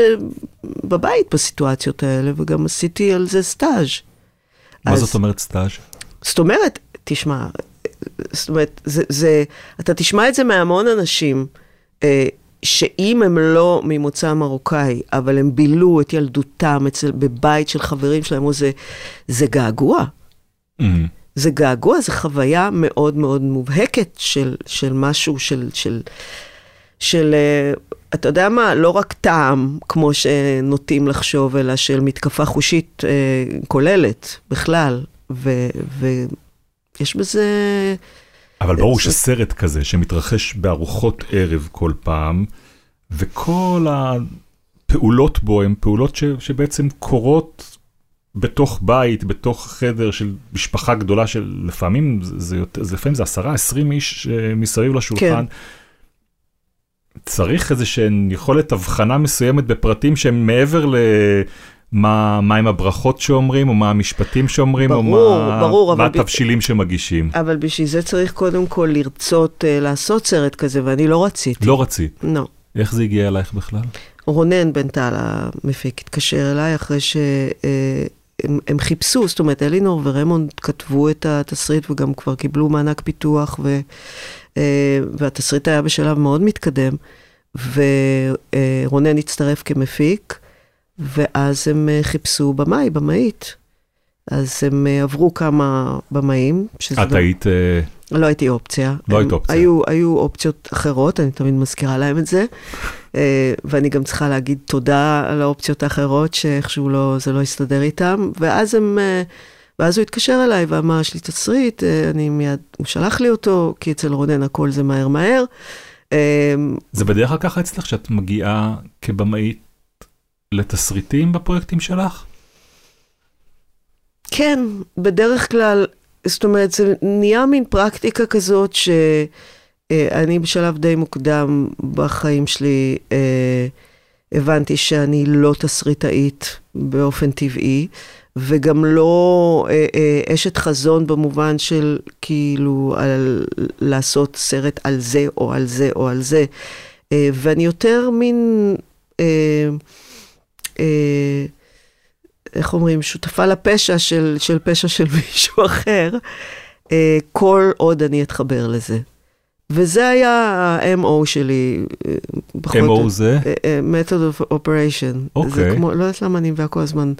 בבית בסיטואציות האלה, וגם עשיתי על זה סטאז'. מה אז- זאת אומרת סטאז'? זאת אומרת, תשמע, זאת אומרת, זה, זה, אתה תשמע את זה מהמון אנשים, אה, שאם הם לא ממוצא מרוקאי, אבל הם בילו את ילדותם אצל, בבית של חברים שלהם, או זה, זה געגוע. מהמם. זה געגוע, זו חוויה מאוד מאוד מובהקת של, של משהו, של, של, של, אה, אתה יודע מה, לא רק טעם, כמו שנוטים לחשוב, אלא של מתקפה חושית אה, כוללת בכלל, ו, ויש בזה... אבל ברור זה- שסרט כזה שמתרחש בארוחות ערב כל פעם, וכל הפעולות בו הן פעולות ש, שבעצם קורות בתוך בית, בתוך חדר של משפחה גדולה של לפעמים זה, יותר- זה לפעמים זה עשרה, עשרים איש אה, מסביב לשולחן. כן. צריך איזה שהן יכולת הבחנה מסוימת בפרטים שהם מעבר למה מה עם הברכות שאומרים, או מה המשפטים שאומרים, או ברור, מה, ברור, מה אבל ב- התבשילים שמגישים. אבל בשביל זה צריך קודם כל לרצות אה, לעשות סרט כזה, ואני לא רציתי. לא רצית. לא. איך זה הגיע אלייך בכלל? רונן בן טל המפיק התקשר אליי אחרי שהם הם חיפשו, זאת אומרת, אלינור ורמונד כתבו את התסריט וגם כבר קיבלו מענק פיתוח, ו, אה, והתסריט היה בשלב מאוד מתקדם, ורונן הצטרף כמפיק, ואז הם אה, חיפשו במאי, במאית. אז הם אה, עברו כמה במאים. את היית, אה, לא הייתי אופציה. לא היית אופציה. היו, היו אופציות אחרות, אני תמיד מזכירה להם את זה. ואני גם צריכה להגיד תודה על האופציות האחרות, שאיכשהו לא, זה לא הסתדר איתם. ואז הם, ואז הוא התקשר אליי ואמר, יש לי תסריט, אני מיד, הוא שלח לי אותו, כי אצל רונן הכל זה מהר מהר. זה בדרך כלל ככה אצלך שאת מגיעה כבמאית לתסריטים בפרויקטים שלך? כן, בדרך כלל, זאת אומרת, זה נהיה מין פרקטיקה כזאת שאני בשלב די מוקדם בחיים שלי אה, הבנתי שאני לא תסריטאית באופן טבעי, וגם לא אה, אה, אשת חזון במובן של כאילו על, לעשות סרט על זה או על זה או על זה, אה, ואני יותר מין... אה, איך אומרים, שותפה לפשע של, של פשע של מישהו אחר, אה, כל עוד אני אתחבר לזה. וזה היה ה-MO שלי, אה. MO זה? אה, method of operation. אוקיי. זה כמו, לא יודעת למה אני מביאה כל הזמן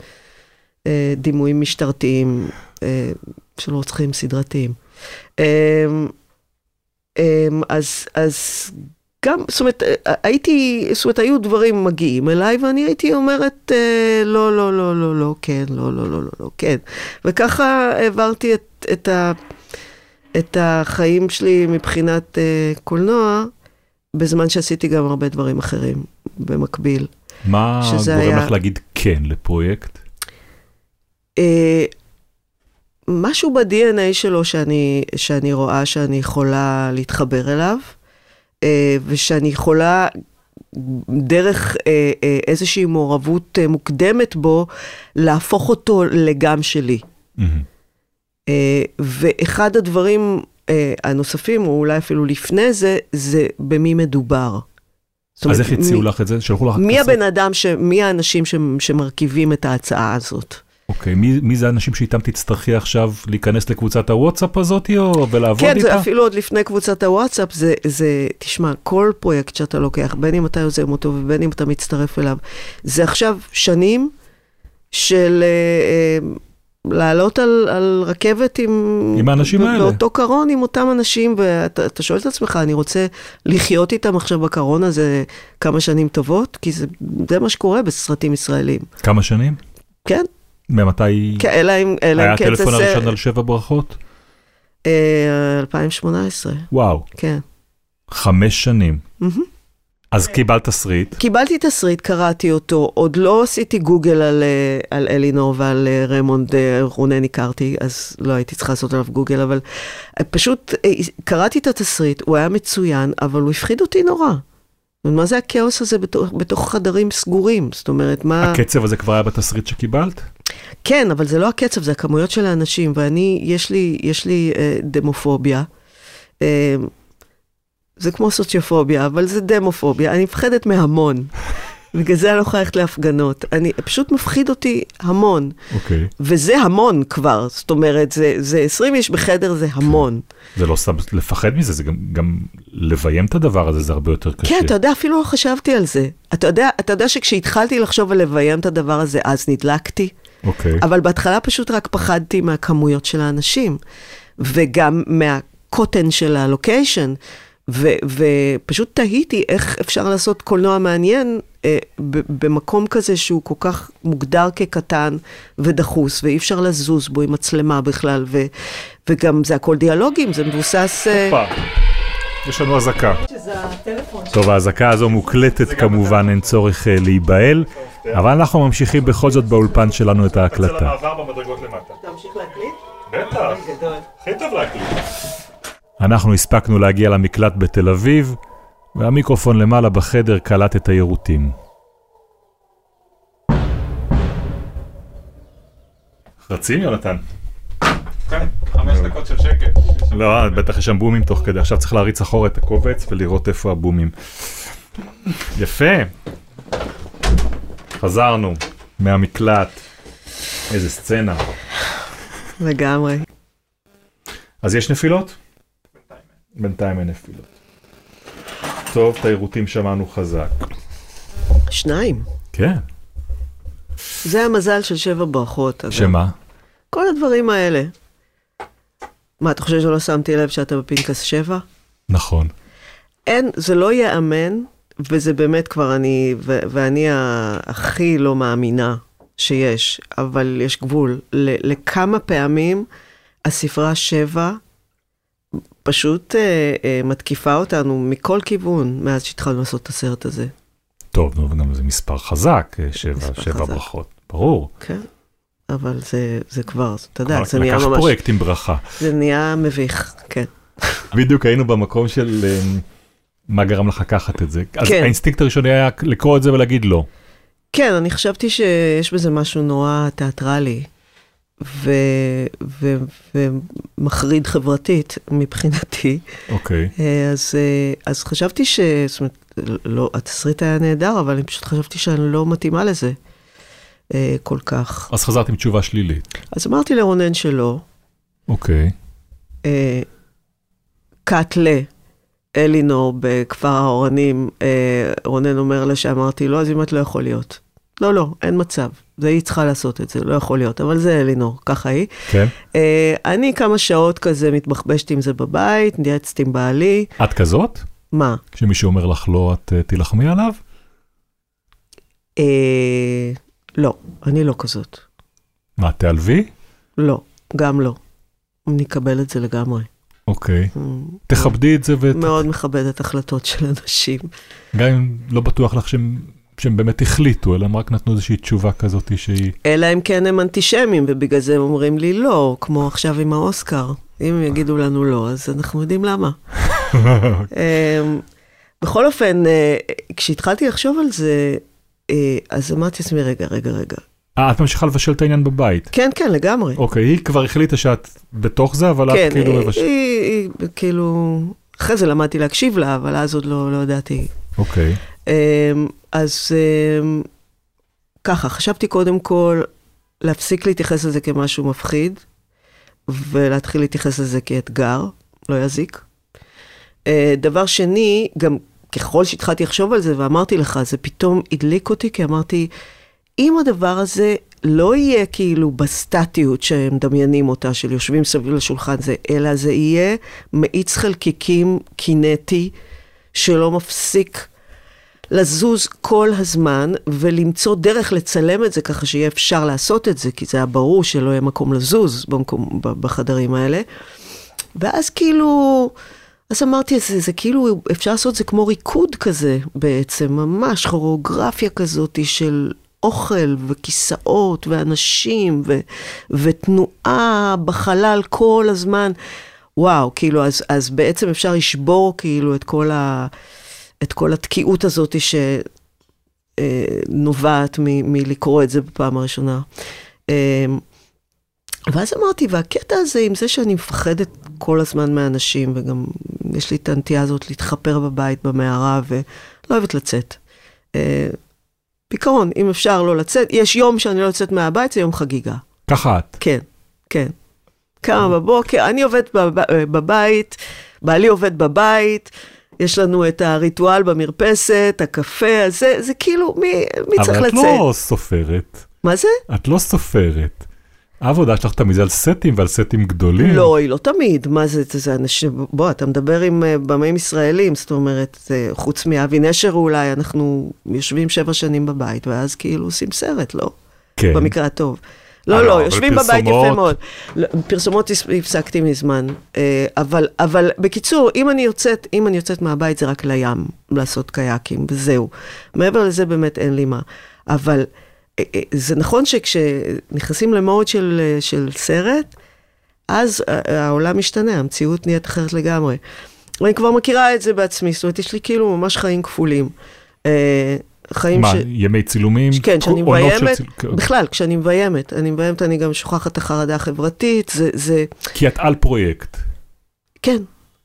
אה, דימויים משטרתיים אה, של רוצחים סדרתיים. אה, אה, אז, אז גם, זאת אומרת, אה, הייתי, זאת אומרת, היו דברים מגיעים אליי, ואני הייתי אומרת, אה, לא, לא, לא, לא, לא, כן, לא, לא, לא, לא, לא, כן. וככה העברתי את, את, ה, את החיים שלי מבחינת אה, קולנוע, בזמן שעשיתי גם הרבה דברים אחרים במקביל. מה גורם היה- לך להגיד כן לפרויקט? אה, משהו ב-DNA שלו שאני, שאני רואה שאני יכולה להתחבר אליו, אה, ושאני יכולה דרך אה, אה, איזושהי מעורבות אה, מוקדמת בו, להפוך אותו לגם שלי. אה, ואחד הדברים אה, הנוספים, או אולי אפילו לפני זה, זה במי מדובר. אז אומרת, איך הציעו מי- לך את זה? שלחו לך מי? הבן אדם, ש... מי האנשים ש... שמרכיבים את ההצעה הזאת? אוקיי, מי מי זה האנשים שאיתם תצטרכי עכשיו להיכנס לקבוצת הוואטסאפ הזאתי, או ולעבוד כן, איתה? אפילו עוד לפני קבוצת הוואטסאפ, זה, זה, תשמע, כל פרויקט שאתה לוקח, בין אם אתה יוזם אותו ובין אם אתה מצטרף אליו, זה עכשיו שנים של אה, אה, לעלות על, על רכבת עם... עם האנשים ב- האלה. באותו קרון עם אותם אנשים, ואתה אתה שואל את עצמך, אני רוצה לחיות איתם עכשיו בקרון הזה כמה שנים טובות? כי זה, זה מה שקורה בסרטים ישראלים. כמה שנים? כן, ממתי כן, אלא אם אלא היה אם כן זה... הטלפון הראשון על שבע ברכות? אה, 2018, וואו, כן. חמש שנים. אז קיבלת תסריט, קיבלתי תסריט, קראתי אותו, עוד לא עשיתי גוגל על, אה, על אלינור ועל אה, רמונד אה, רונן הכרתי, אז לא הייתי צריכה לעשות עליו גוגל, אבל אה, פשוט אה, קראתי את התסריט, הוא היה מצוין, אבל הוא הפחיד אותי נורא. מה זה הכאוס הזה בתוך, בתוך חדרים סגורים? זאת אומרת, מה... הקצב הזה כבר היה בתסריט שקיבלת? כן, אבל זה לא הקצב, זה הכמויות של האנשים, ואני, יש לי, יש לי אה, דמופוביה. אה, זה כמו סוציופוביה, אבל זה דמופוביה, אני מפחדת מהמון. בגלל זה אני לא יכולה ללכת להפגנות. אני, פשוט מפחיד אותי המון. אוקיי. וזה המון כבר, זאת אומרת, זה, זה 20 איש בחדר זה המון. זה לא סתם לפחד מזה, זה גם, גם לביים את הדבר הזה, זה הרבה יותר קשה. כן, אתה יודע, אפילו לא חשבתי על זה. אתה יודע, אתה יודע שכשהתחלתי לחשוב על לביים את הדבר הזה, אז נדלקתי. אוקיי. אבל בהתחלה פשוט רק פחדתי מהכמויות של האנשים, וגם מהקוטן של הלוקיישן, ו- ופשוט תהיתי איך אפשר לעשות קולנוע מעניין אה, ב- במקום כזה שהוא כל כך מוגדר כקטן ודחוס, ואי אפשר לזוז בו עם מצלמה בכלל, ו- וגם זה הכל דיאלוגים, זה מבוסס... אה, יש לנו אזעקה. טוב, האזעקה הזו מוקלטת כמובן, אין צורך אה, אבל אנחנו ממשיכים בכל זאת באולפן שלנו את ההקלטה. מעבר במדרגות למטה. תמשיך להקליט? בטח, גדול. הכי טוב להקליט. אנחנו הספקנו להגיע למקלט בתל אביב, והמיקרופון למעלה בחדר קלט את היירוטים. רצים, יונתן? כן, חמש דקות של שקט. לא, בטח יש שם בומים תוך כדי, עכשיו צריך להריץ אחורה את הקובץ ולראות איפה הבומים. יפה. חזרנו מהמקלט. איזה סצנה. לגמרי. אז יש נפילות? בינתיים אין נפילות. טוב, את היירוטים שמענו חזק. שניים. כן. זה המזל של שבע ברכות. אגב. שמה? כל הדברים האלה. מה, אתה חושב שלא שמתי לב שאתה בפנקס שבע? נכון. אין, זה לא ייאמן, וזה באמת כבר אני, ו- ואני הכי לא מאמינה שיש, אבל יש גבול. ל- לכמה פעמים הספרה שבע פשוט אה, אה, מתקיפה אותנו מכל כיוון מאז שהתחלנו לעשות את הסרט הזה. טוב, נו, וגם זה מספר חזק, אה, שבע, מספר שבע חזק. ברכות. ברור. כן, אבל זה, זה כבר, אתה יודע, זה נהיה לקח ממש, פרויקט עם ברכה. זה נהיה מביך, כן. בדיוק היינו במקום של אה, מה גרם לך לקחת את זה. אז כן. האינסטינקט הראשוני היה לקרוא את זה ולהגיד לא. כן, אני חשבתי שיש בזה משהו נורא תיאטרלי ו- ו- ומחריד חברתית מבחינתי. אוקיי. אה, אז, אה, אז חשבתי ש... זאת אומרת, לא, התסריט היה נהדר, אבל אני פשוט חשבתי שאני לא מתאימה לזה אה, כל כך. אז חזרת עם תשובה שלילית. אז אמרתי לרונן שלא, אוקיי. אה, קאט ל... אלינור בכפר האורנים, אה, רונן אומר לה שאמרתי לו, אז אם את לא יכול להיות. לא, לא, אין מצב. זה היא צריכה לעשות את זה, לא יכול להיות, אבל זה אלינור, ככה היא. כן? אה, אני כמה שעות כזה מתבחבשת עם זה בבית, נתייעצת עם בעלי. את כזאת? מה? כשמישהו אומר לך לא, את אה, תילחמי עליו? אה, לא, אני לא כזאת. מה, תיעלבי? לא, גם לא. אני אקבל את זה לגמרי. אוקיי. אה, תכבדי את זה, וגם מאוד מכבדת החלטות של אנשים. אם לא בטוח לך שהם, שהם באמת החליטו, אלא הם רק נתנו איזושהי תשובה כזאת שהיא... אלא אם כן הם אנטישמים, ובגלל זה הם אומרים לי לא, כמו עכשיו עם האוסקר. אם הם יגידו לנו לא, אז אנחנו יודעים למה. אמ, בכל אופן, אה, כשהתחלתי לחשוב על זה, אה, אז אמרתי לעצמי, רגע, רגע, רגע. אה, את ממשיכה לבשל את העניין בבית. כן, כן, לגמרי. אוקיי, היא כבר החליטה שאת בתוך זה, אבל כן, את כאילו היא, מבשלת. היא, היא, כאילו, אחרי זה למדתי להקשיב לה, אבל אז עוד לא, לא ידעתי. אוקיי. אמ, אז אמ, ככה, חשבתי קודם כל להפסיק להתייחס לזה כמשהו מפחיד, ולהתחיל להתייחס לזה כאתגר, לא יזיק. אה, דבר שני, גם ככל שהתחלתי לחשוב על זה, ואמרתי לך, זה פתאום הדליק אותי, כי אמרתי, אם הדבר הזה לא יהיה כאילו בסטטיות שהם מדמיינים אותה, של יושבים סביב לשולחן זה, אלא זה יהיה מאיץ חלקיקים קינטי, שלא מפסיק לזוז כל הזמן, ולמצוא דרך לצלם את זה ככה שיהיה אפשר לעשות את זה, כי זה היה ברור שלא יהיה מקום לזוז במקום, בחדרים האלה. ואז כאילו, אז אמרתי, זה, זה כאילו, אפשר לעשות זה כמו ריקוד כזה בעצם, ממש כוריאוגרפיה כזאת של אוכל וכיסאות ואנשים ו, ותנועה בחלל כל הזמן. וואו, כאילו, אז, אז בעצם אפשר לשבור כאילו את כל, ה, את כל התקיעות הזאת שנובעת מלקרוא את זה בפעם הראשונה. אה, ואז אמרתי, והקטע הזה עם זה שאני מפחדת כל הזמן מאנשים, וגם יש לי את הנטייה הזאת להתחפר בבית במערה, ולא אוהבת לצאת. אה, בעיקרון, אם אפשר לא לצאת, יש יום שאני לא יוצאת מהבית, זה יום חגיגה. ככה את. כן, כן. קמה בבוקר, אני עובדת בב- בבית, בעלי עובד בבית, יש לנו את הריטואל במרפסת, הקפה, זה, זה כאילו, מי, מי צריך אבל את לצאת? לא סופרת. מה זה? את לא סופרת. העבודה שלך תמיד זה על סטים ועל סטים גדולים. לא, היא לא תמיד. מה זה, זה, זה אנשים, בוא, אתה מדבר עם אה, במאים ישראלים, זאת אומרת, זה, חוץ מאבי נשר אולי, אנחנו יושבים שבע שנים בבית, ואז כאילו עושים סרט, לא? כן. במקרה הטוב. אה, לא, לא, לא, יושבים בבית יפה מאוד. לא, פרסומות הפס- הפסקתי מזמן. אה, אבל, אבל בקיצור, אם אני יוצאת, אם אני יוצאת מהבית זה רק לים, לעשות קייקים, וזהו. מעבר לזה באמת אין לי מה. אבל אה, אה, זה נכון שכשנכנסים למוד של, אה, של סרט, אז אה, העולם משתנה, המציאות נהיית אחרת לגמרי. ואני כבר מכירה את זה בעצמי, זאת אומרת, יש לי כאילו ממש חיים כפולים. אה, חיים מה, ש... ימי צילומים? כן, כשאני של מביימת, כן. בכלל, כשאני מביימת, אני מביימת, אני גם שוכחת את החרדה החברתית, זה, זה, כי את על פרויקט. כן,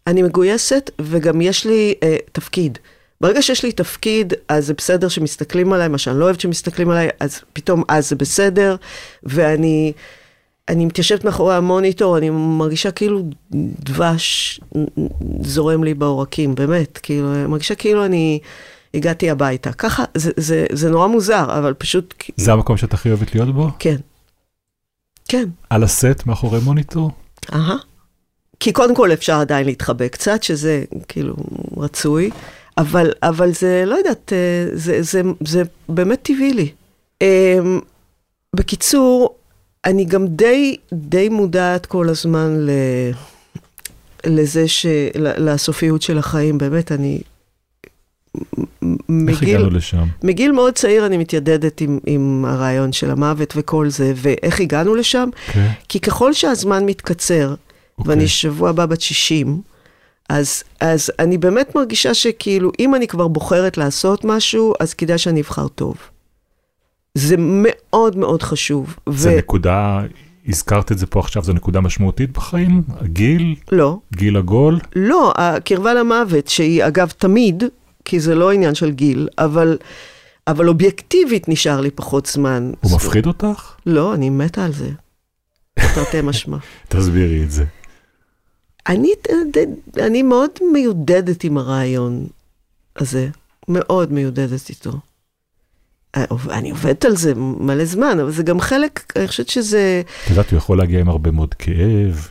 אני מגויסת, וגם יש לי אה, תפקיד. ברגע שיש לי תפקיד, אז זה בסדר שמסתכלים עליי, מה שאני לא אוהבת שמסתכלים עליי, אז פתאום אז זה בסדר, ואני אני מתיישבת מאחורי המוניטור, אני מרגישה כאילו דבש זורם לי בעורקים, באמת, כאילו, מרגישה כאילו אני הגעתי הביתה. ככה, זה, זה, זה נורא מוזר, אבל פשוט, זה המקום שאת הכי אוהבת להיות בו? כן. כן. על הסט מאחורי מוניטור? אהה. כי קודם כל אפשר עדיין להתחבא קצת, שזה כאילו רצוי, אבל, אבל זה, לא יודעת, אה, זה, זה, זה באמת טבעי לי. אמ, בקיצור, אני גם די, די מודעת כל הזמן ל, לזה ש... ל- לסופיות של החיים, באמת, אני... מ- איך הגענו לשם? מגיל מאוד צעיר אני מתיידדת עם, עם הרעיון של המוות וכל זה, ואיך הגענו לשם? כן. כי ככל שהזמן מתקצר, אוקיי. ואני שבוע הבא בת 60, אז, אז אני באמת מרגישה שכאילו, אם אני כבר בוחרת לעשות משהו, אז כדאי שאני אבחר טוב. זה מאוד מאוד חשוב. זה נקודה, הזכרת את זה פה עכשיו, זו נקודה משמעותית בחיים? הגיל? לא, גיל עגול? לא, הקרבה למוות, שהיא אגב תמיד, כי זה לא עניין של גיל, אבל, אבל אובייקטיבית נשאר לי פחות זמן. הוא מפחיד אותך? לא, אני מתה על זה. תרתי משמע. תסבירי את זה. אני, אני מאוד מיודדת עם הרעיון הזה, מאוד מיודדת איתו. אני עובדת על זה מלא זמן, אבל זה גם חלק, אני חושבת שזה... את יודעת, הוא יכול להגיע עם הרבה מאוד כאב.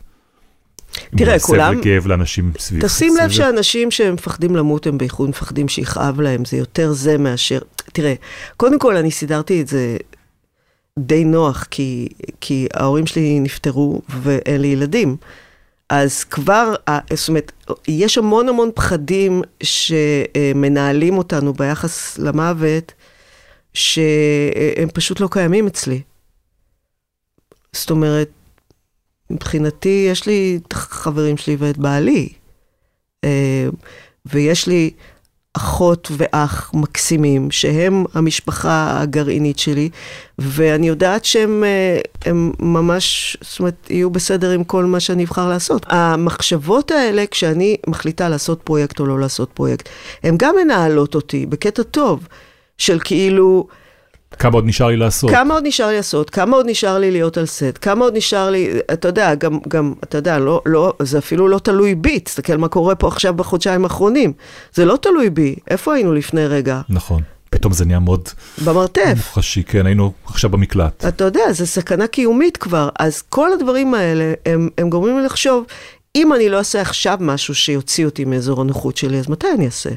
תראה, כולם... לכאב לאנשים סביבך. תשים לב שאנשים שמפחדים למות, הם בייחוד מפחדים שיכאב להם, זה יותר זה מאשר... תראה, קודם כל אני סידרתי את זה די נוח, כי, כי ההורים שלי נפטרו ואין לי ילדים. אז כבר, זאת אומרת, יש המון המון פחדים שמנהלים אותנו ביחס למוות, שהם פשוט לא קיימים אצלי. זאת אומרת, מבחינתי, יש לי את החברים שלי ואת בעלי. ויש לי אחות ואח מקסימים, שהם המשפחה הגרעינית שלי, ואני יודעת שהם הם ממש, זאת אומרת, יהיו בסדר עם כל מה שאני אבחר לעשות. המחשבות האלה, כשאני מחליטה לעשות פרויקט או לא לעשות פרויקט, הן גם מנהלות אותי בקטע טוב, של כאילו... כמה עוד נשאר לי לעשות? כמה עוד נשאר לי לעשות? כמה עוד נשאר לי להיות על סט? כמה עוד נשאר לי, אתה יודע, גם, גם אתה יודע, לא, לא, זה אפילו לא תלוי בי, תסתכל מה קורה פה עכשיו בחודשיים האחרונים. זה לא תלוי בי, איפה היינו לפני רגע? נכון, פתאום זה נהיה מאוד... במרתף. מוחשי, כן, היינו עכשיו במקלט. אתה יודע, זה סכנה קיומית כבר, אז כל הדברים האלה, הם, הם גורמים לי לחשוב, אם אני לא אעשה עכשיו משהו שיוציא אותי מאזור הנוחות שלי, אז מתי אני אעשה?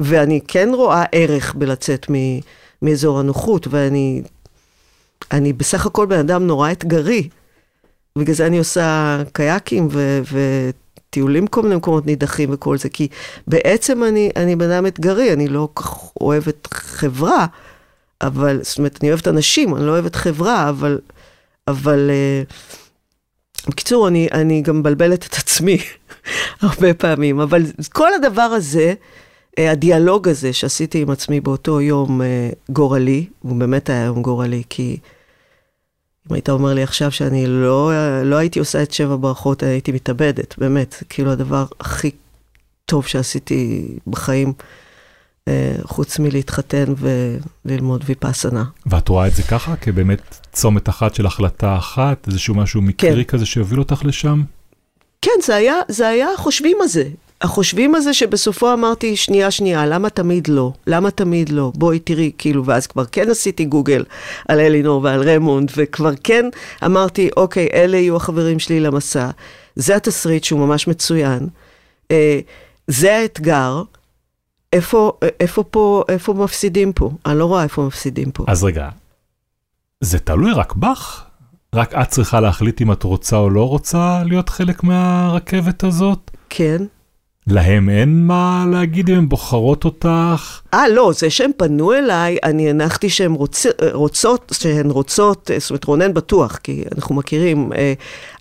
ואני כן רואה ערך בלצאת מ... מאזור הנוחות, ואני אני בסך הכל בן אדם נורא אתגרי. בגלל זה אני עושה קייקים ו, וטיולים כל מיני מקומות נידחים וכל זה, כי בעצם אני, אני בן אדם אתגרי, אני לא כך אוהבת חברה, אבל, זאת אומרת, אני אוהבת אנשים, אני לא אוהבת חברה, אבל, אבל, uh, בקיצור, אני, אני גם מבלבלת את עצמי הרבה פעמים, אבל כל הדבר הזה, הדיאלוג הזה שעשיתי עם עצמי באותו יום גורלי, הוא באמת היה יום גורלי, כי אם היית אומר לי עכשיו שאני לא, לא הייתי עושה את שבע ברכות, הייתי מתאבדת, באמת, כאילו הדבר הכי טוב שעשיתי בחיים. אה, חוץ מלהתחתן וללמוד ויפאסנה. ואת רואה את זה ככה, כבאמת צומת אחת של החלטה אחת, איזשהו משהו מקרי כזה שיוביל אותך לשם? כן, זה היה, זה היה החושבים הזה. החושבים הזה שבסופו אמרתי, שנייה, שנייה, למה תמיד לא? למה תמיד לא? בואי תראי, כאילו, ואז כבר כן עשיתי גוגל על אלינור ועל רמונד, וכבר כן אמרתי, אוקיי, אלה יהיו החברים שלי למסע. זה התסריט שהוא ממש מצוין. אה, זה האתגר. איפה, איפה פה, איפה מפסידים פה? אני לא רואה איפה מפסידים פה. אז רגע, זה תלוי רק בך? רק את צריכה להחליט אם את רוצה או לא רוצה להיות חלק מהרכבת הזאת? כן. להם אין מה להגיד אם הן בוחרות אותך? אה, לא, זה שהם פנו אליי, אני הנחתי שהן רוצ... רוצות, שהן רוצות, זאת אומרת, רונן בטוח, כי אנחנו מכירים, אה,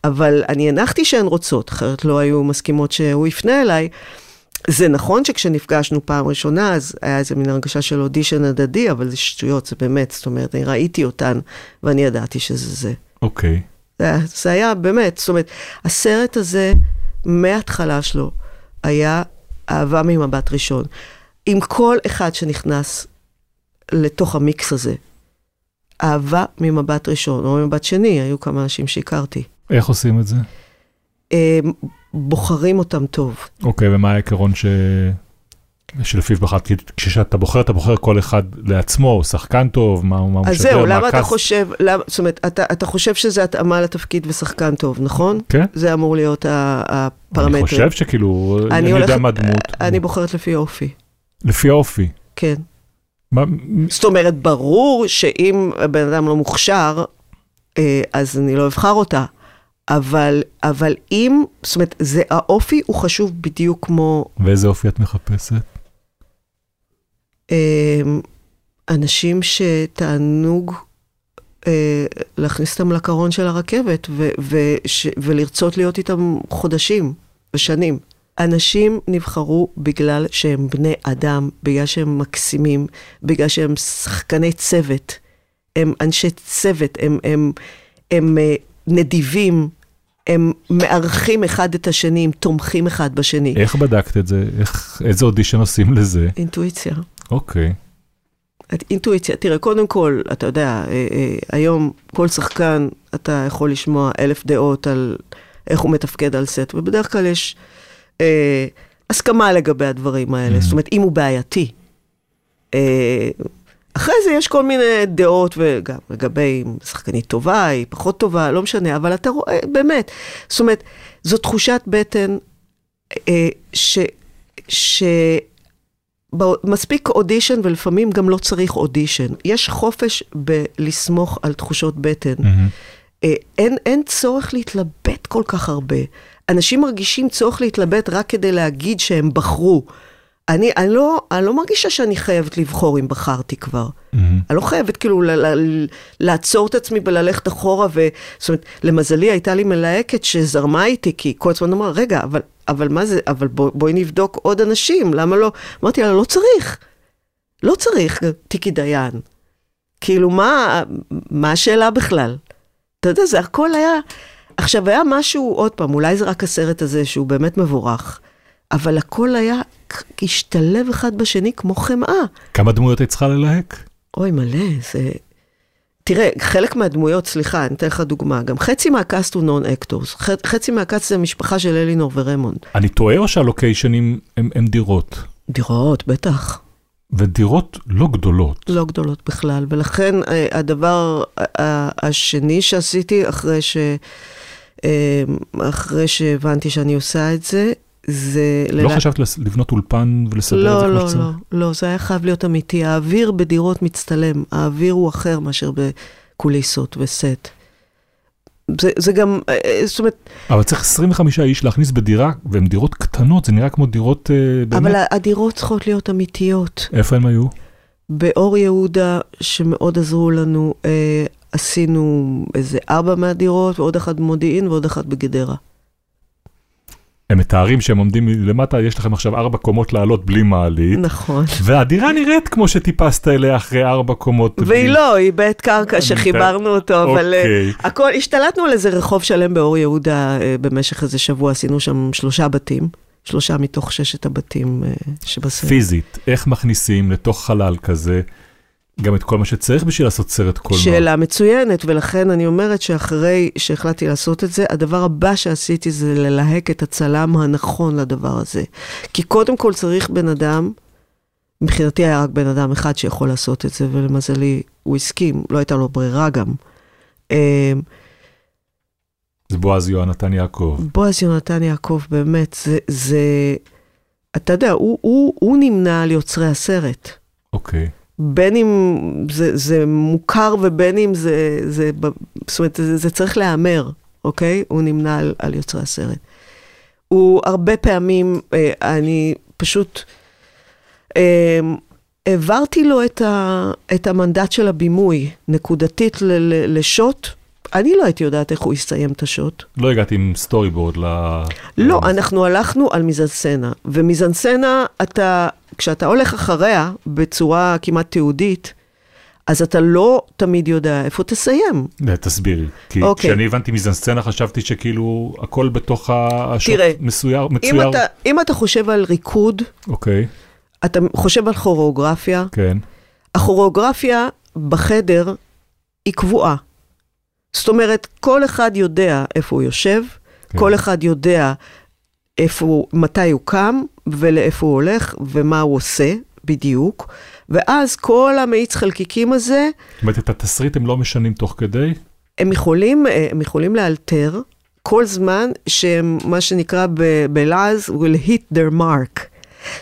אבל אני הנחתי שהן רוצות, אחרת לא היו מסכימות שהוא יפנה אליי. זה נכון שכשנפגשנו פעם ראשונה, אז היה איזה מין הרגשה של אודישן הדדי, אבל זה שטויות, זה באמת, זאת אומרת, אני ראיתי אותן, ואני ידעתי שזה זה. אוקיי. זה, היה- זה היה באמת, זאת אומרת, הסרט הזה, מההתחלה שלו, היה אהבה ממבט ראשון. עם כל אחד שנכנס לתוך המיקס הזה, אהבה ממבט ראשון, או ממבט שני, היו כמה אנשים שהכרתי. איך עושים את זה? אה, בוחרים אותם טוב. אוקיי, ומה העיקרון ש... שלפיו בחרת? כי כשאתה בוחר, אתה בוחר כל אחד לעצמו, הוא שחקן טוב, מה מה הוא משדר, אז זהו, מה למה אתה? חושב, למה, זאת אומרת, אתה, אתה חושב שזה התאמה לתפקיד ושחקן טוב, נכון? כן. זה אמור להיות הפרמטרים. אני חושב שכאילו, אני יודע הולכת- מה דמות. אני בוחרת לפי אופי, לפי האופי. כן. מה- זאת אומרת, ברור שאם הבן אדם לא מוכשר, אה, אז אני לא אבחר אותה. אבל, אבל אם, זאת אומרת, זה, האופי הוא חשוב בדיוק כמו ואיזה אופי את מחפשת? אה, אנשים שתענוג אה, להכניס אותם לקרון של הרכבת ו, וש, ולרצות להיות איתם חודשים ושנים. אנשים נבחרו בגלל שהם בני אדם, בגלל שהם מקסימים, בגלל שהם שחקני צוות. הם אנשי צוות, הם, הם, הם אה, נדיבים, הם מארחים אחד את השני, הם תומכים אחד בשני. איך בדקת את זה? איך, איזה אודישן עושים לזה? אינטואיציה. אוקיי. אינטואיציה, תראה, קודם כל, אתה יודע, אה, אה, היום כל שחקן, אתה יכול לשמוע אלף דעות על איך הוא מתפקד על סט, ובדרך כלל יש אה, הסכמה לגבי הדברים האלה, Mhm. זאת אומרת, אם הוא בעייתי. אה, אחרי זה יש כל מיני דעות, וגם לגבי אם שחקנית טובה, היא פחות טובה, לא משנה, אבל אתה רואה, באמת, זאת אומרת, זו תחושת בטן אה, ש... ש... מספיק אודישן ולפעמים גם לא צריך אודישן. יש חופש בלסמוך על תחושות בטן. מהמם. אה, אין, אין צורך להתלבט כל כך הרבה. אנשים מרגישים צורך להתלבט רק כדי להגיד שהם בחרו. אני, אני, לא, אני לא מרגישה שאני חייבת לבחור אם בחרתי כבר. מהמם. אני לא חייבת כאילו ל- ל- לעצור את עצמי וללכת אחורה, ו... זאת אומרת, למזלי הייתה לי מלהקת שזרמה איתי, כי כל הזמן אמרה, רגע, אבל, אבל מה זה, אבל בוא, בואי נבדוק עוד אנשים, למה לא? אמרתי לה, לא צריך, לא צריך, טיקי דיין. כאילו, מה, מה השאלה בכלל? אתה יודע, זה הכל היה... עכשיו, היה משהו, עוד פעם, אולי זה רק הסרט הזה שהוא באמת מבורך, אבל הכל היה, השתלב אחד בשני כמו חמאה. כמה דמויות היית צריכה ללהק? אוי, מלא, זה... תראה, חלק מהדמויות, סליחה, אני אתן לך דוגמה, גם חצי מהקאסט הוא non actors, חצי מהקאסט זה המשפחה של אלינור ורמונד. אני טועה או שהלוקיישנים הם, הם דירות? דירות, בטח, ודירות לא גדולות. לא גדולות בכלל, ולכן אה, הדבר השני שעשיתי אחרי ש... אה, אחרי שהבנתי שאני עושה את זה, זה... לא ללה- חשבת לבנות אולפן ולסדר את זה לא, כמו לא, שצריך? לא, לא, זה היה חייב להיות אמיתי. האוויר בדירות מצטלם, האוויר הוא אחר מאשר בקוליסות וסט. זה, זה גם, אה, אה, זאת אומרת, אבל צריך 25 איש להכניס בדירה, והן דירות קטנות, זה נראה כמו דירות אה, באמת. אבל הדירות צריכות להיות אמיתיות. איפה הם היו? באור יהודה, שמאוד עזרו לנו, אה, עשינו איזה ארבע מהדירות, ועוד אחת במודיעין ועוד אחת בגדרה. הם מתארים שהם עומדים למטה, יש לכם עכשיו ארבע קומות לעלות בלי מעלית, נכון. והדירה נראית כמו שטיפסת אליה אחרי ארבע קומות. והיא בלי- לא, היא בית קרקע שחיברנו אותו, אבל... אוקיי. הכל, השתלטנו על איזה רחוב שלם באור יהודה אה, במשך איזה שבוע, עשינו שם שלושה בתים. שלושה מתוך ששת הבתים שבסרט. פיזית, איך מכניסים לתוך חלל כזה גם את כל מה שצריך בשביל לעשות סרט קולנוע? שאלה מצוינת, ולכן אני אומרת שאחרי שהחלטתי לעשות את זה, הדבר הבא שעשיתי זה ללהק את הצלם הנכון לדבר הזה. כי קודם כל צריך בן אדם, מבחינתי היה רק בן אדם אחד שיכול לעשות את זה, ולמזלי הוא הסכים, לא הייתה לו ברירה גם. אה, זה בועז יהונתן יעקב. בועז יונתן יעקב, באמת, זה, זה אתה יודע, הוא, הוא, הוא נמנה על יוצרי הסרט. אוקיי. בין אם זה, זה מוכר ובין אם זה, זה, זאת אומרת, זה, זה צריך להיאמר, אוקיי? הוא נמנה על, על יוצרי הסרט. הוא הרבה פעמים, אה, אני פשוט אה, העברתי לו את, ה, את המנדט של הבימוי, נקודתית לשוט. אני לא הייתי יודעת איך הוא יסיים את השוט. לא הגעתי עם סטורי בורד ל... לא, אנחנו הלכנו על מיזנסצנה, ומיזנסצנה, אתה, כשאתה הולך אחריה בצורה כמעט תיעודית, אז אתה לא תמיד יודע איפה תסיים. אה, תסבירי. כי אוקיי. כשאני הבנתי מזנסצנה חשבתי שכאילו הכל בתוך השוט תראה, מסויר, אם מצויר. אתה, אם אתה חושב על ריקוד, אוקיי, אתה חושב על כוריאוגרפיה, כן. הכוריאוגרפיה בחדר היא קבועה. זאת אומרת, כל אחד יודע איפה הוא יושב, כן. כל אחד יודע איפה הוא, מתי הוא קם ולאיפה הוא הולך ומה הוא עושה בדיוק, ואז כל המאיץ חלקיקים הזה, זאת אומרת, את התסריט הם לא משנים תוך כדי? הם יכולים, אה, הם יכולים לאלתר כל זמן שהם, מה שנקרא בלעז, will hit their mark.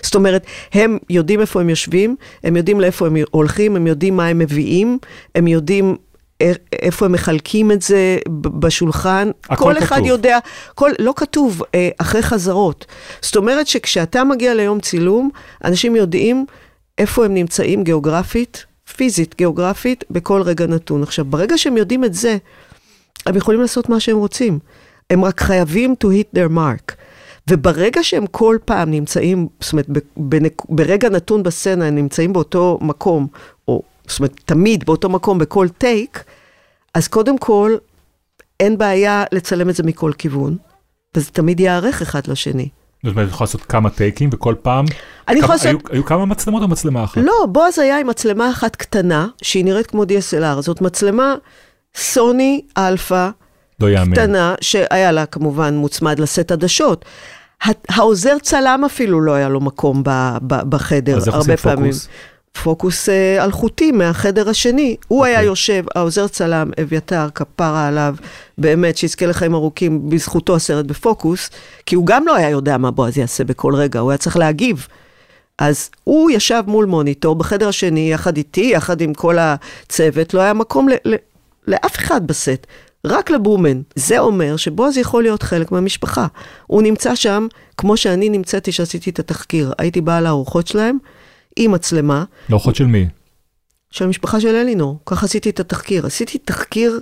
זאת אומרת, הם יודעים איפה הם יושבים, הם יודעים לאיפה הם הולכים, הם יודעים מה הם מביאים, הם יודעים איפה הם מחלקים את זה בשולחן. הכל כל אחד כתוב. יודע, כל, לא כתוב, אה, אחרי חזרות. זאת אומרת שכשאתה מגיע ליום צילום, אנשים יודעים איפה הם נמצאים גיאוגרפית, פיזית, גיאוגרפית, בכל רגע נתון. עכשיו, ברגע שהם יודעים את זה, הם יכולים לעשות מה שהם רוצים. הם רק חייבים to hit their mark. וברגע שהם כל פעם נמצאים, זאת אומרת, בנק- ברגע נתון בסצנה, הם נמצאים באותו מקום, זאת אומרת, תמיד באותו מקום, בכל טייק, אז קודם כל, אין בעיה לצלם את זה מכל כיוון, וזה תמיד ייערך אחד לשני. זאת אומרת, את יכולה לעשות כמה טייקים וכל פעם... אני יכולה לעשות... היו- היו כמה מצלמות או מצלמה אחת? לא, בועז היה עם מצלמה אחת קטנה, שהיא נראית כמו DSLR. זאת מצלמה סוני אלפא, לא יאמן. קטנה, שהיה לה כמובן מוצמד לסט עדשות. העוזר צלם אפילו לא היה לו מקום ב- ב- בחדר, אז איך הרבה עושים פעמים. פוקוס? פוקוס אה, אלחוטי מהחדר השני. הוא היה אוקיי. יושב, העוזר צלם, אביתר, כפרה עליו, באמת, שיזכה לחיים ארוכים, בזכותו הסרט בפוקוס, כי הוא גם לא היה יודע מה בועז יעשה בכל רגע, הוא היה צריך להגיב. אז הוא ישב מול מוניטור בחדר השני, יחד איתי, יחד עם כל הצוות, לא היה מקום ל- ל- לאף אחד בסט, רק לבומן. זה אומר שבועז יכול להיות חלק מהמשפחה. הוא נמצא שם, כמו שאני נמצאתי כשעשיתי את התחקיר. הייתי באה לארוחות שלהם, עם מצלמה, לאורחות של מי? של המשפחה של אלינור. ככה עשיתי את התחקיר. עשיתי תחקיר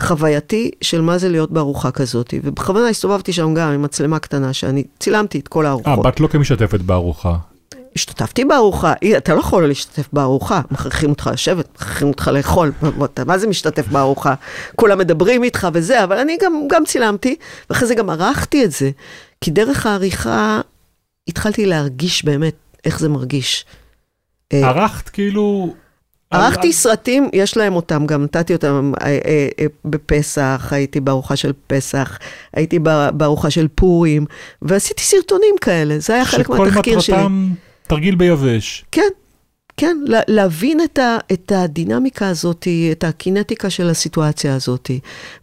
חווייתי של מה זה להיות בארוחה כזאת, ובכוונה הסתובבתי שם גם עם מצלמה קטנה, שאני צילמתי את כל אה, הארוחות. בת לא כמשתתפת בארוחה. השתתפתי בארוחה, אתה לא יכול להשתתף בארוחה, מכריחים אותך לשבת, מכריחים אותך לאכול, מה זה משתתף בארוחה? כולם מדברים איתך וזה, אבל אני גם, גם צילמתי, ואחרי זה גם ערכתי את זה, כי דרך העריכה התחלתי להרגיש באמת איך זה מרגיש. אה, ערכת כאילו... ערכתי על- סרטים, יש להם אותם, גם נתתי אותם אה, אה, אה, בפסח, הייתי בארוחה של פסח, הייתי בארוחה של פורים, ועשיתי סרטונים כאלה, זה היה חלק מהתחקיר שלי. שכל מטרתם תרגיל ביבש. כן, כן, לה- להבין את, ה, את הדינמיקה הזאת, את הקינטיקה של הסיטואציה הזאת,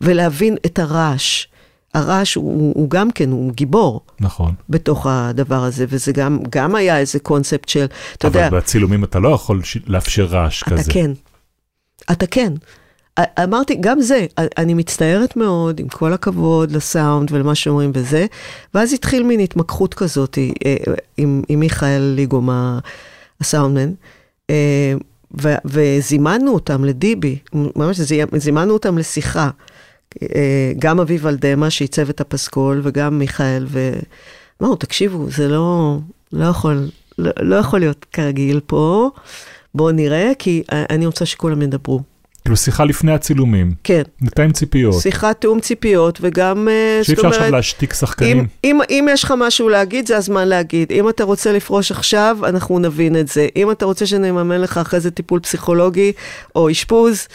ולהבין את הרעש. הרעש הוא, הוא גם כן, הוא גיבור נכון. בתוך הדבר הזה, וזה גם, גם היה איזה קונספט של, אתה יודע, אבל בצילומים אתה לא יכול לאפשר רעש אתה כזה. כן, אתה כן. אמרתי, גם זה, אני מצטערת מאוד, עם כל הכבוד לסאונד ולמה שאומרים וזה, ואז התחיל מין התמקחות כזאת אה, עם, עם מיכאל ליגום, הסאונדמן, אה, ו- וזימנו אותם לדיבי, ממש זי- זימנו אותם לשיחה. אה, גם אביב אלדמה שעיצב את הפסקול, וגם מיכאל, ואמרנו, תקשיבו, זה לא, לא יכול, לא, לא יכול להיות כרגיל פה, בואו נראה, כי אני רוצה שכולם ידברו. כאילו שיחה לפני הצילומים, כן, נתאם ציפיות, שיחת תיאום ציפיות, וגם, אה, שאי אפשר עכשיו להשתיק אם, שחקנים. אם, אם יש לך משהו להגיד, זה הזמן להגיד. אם אתה רוצה לפרוש עכשיו, אנחנו נבין את זה. אם אתה רוצה שנממן לך אחרי זה טיפול פסיכולוגי או אשפוז,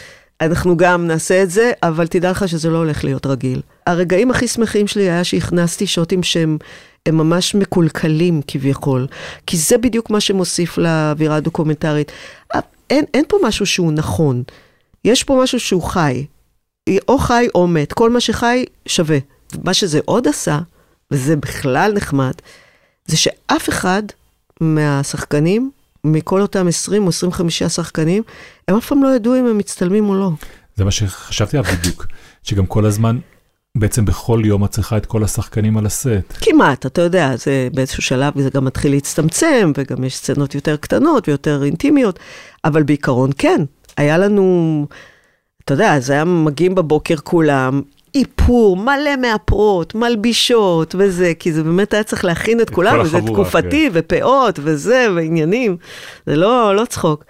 אנחנו גם נעשה את זה, אבל תדע לך שזה לא הולך להיות רגיל. הרגעים הכי שמחים שלי היה שהכנסתי שוטים שהם הם ממש מקולקלים כביכול, כי זה בדיוק מה שמוסיף לאווירה הדוקומנטרית. אין, אין פה משהו שהוא נכון, יש פה משהו שהוא חי. או חי או מת, כל מה שחי שווה. מה שזה עוד עשה, וזה בכלל נחמד, זה שאף אחד מהשחקנים, מכל אותם 20 או 25 שחקנים, הם אף פעם לא ידעו אם הם מצטלמים או לא. זה מה שחשבתי עליו בדיוק, שגם כל הזמן, בעצם בכל יום את צריכה את כל השחקנים על הסט. כמעט, אתה יודע, זה באיזשהו שלב זה גם מתחיל להצטמצם, וגם יש סצנות יותר קטנות ויותר אינטימיות, אבל בעיקרון כן. היה לנו, אתה יודע, זה היה מגיעים בבוקר כולם, איפור, מלא מאפרות, מלבישות וזה, כי זה באמת היה צריך להכין את כולם, כל וזה החבורה, תקופתי, ופאות, וזה, ועניינים. זה לא, לא צחוק.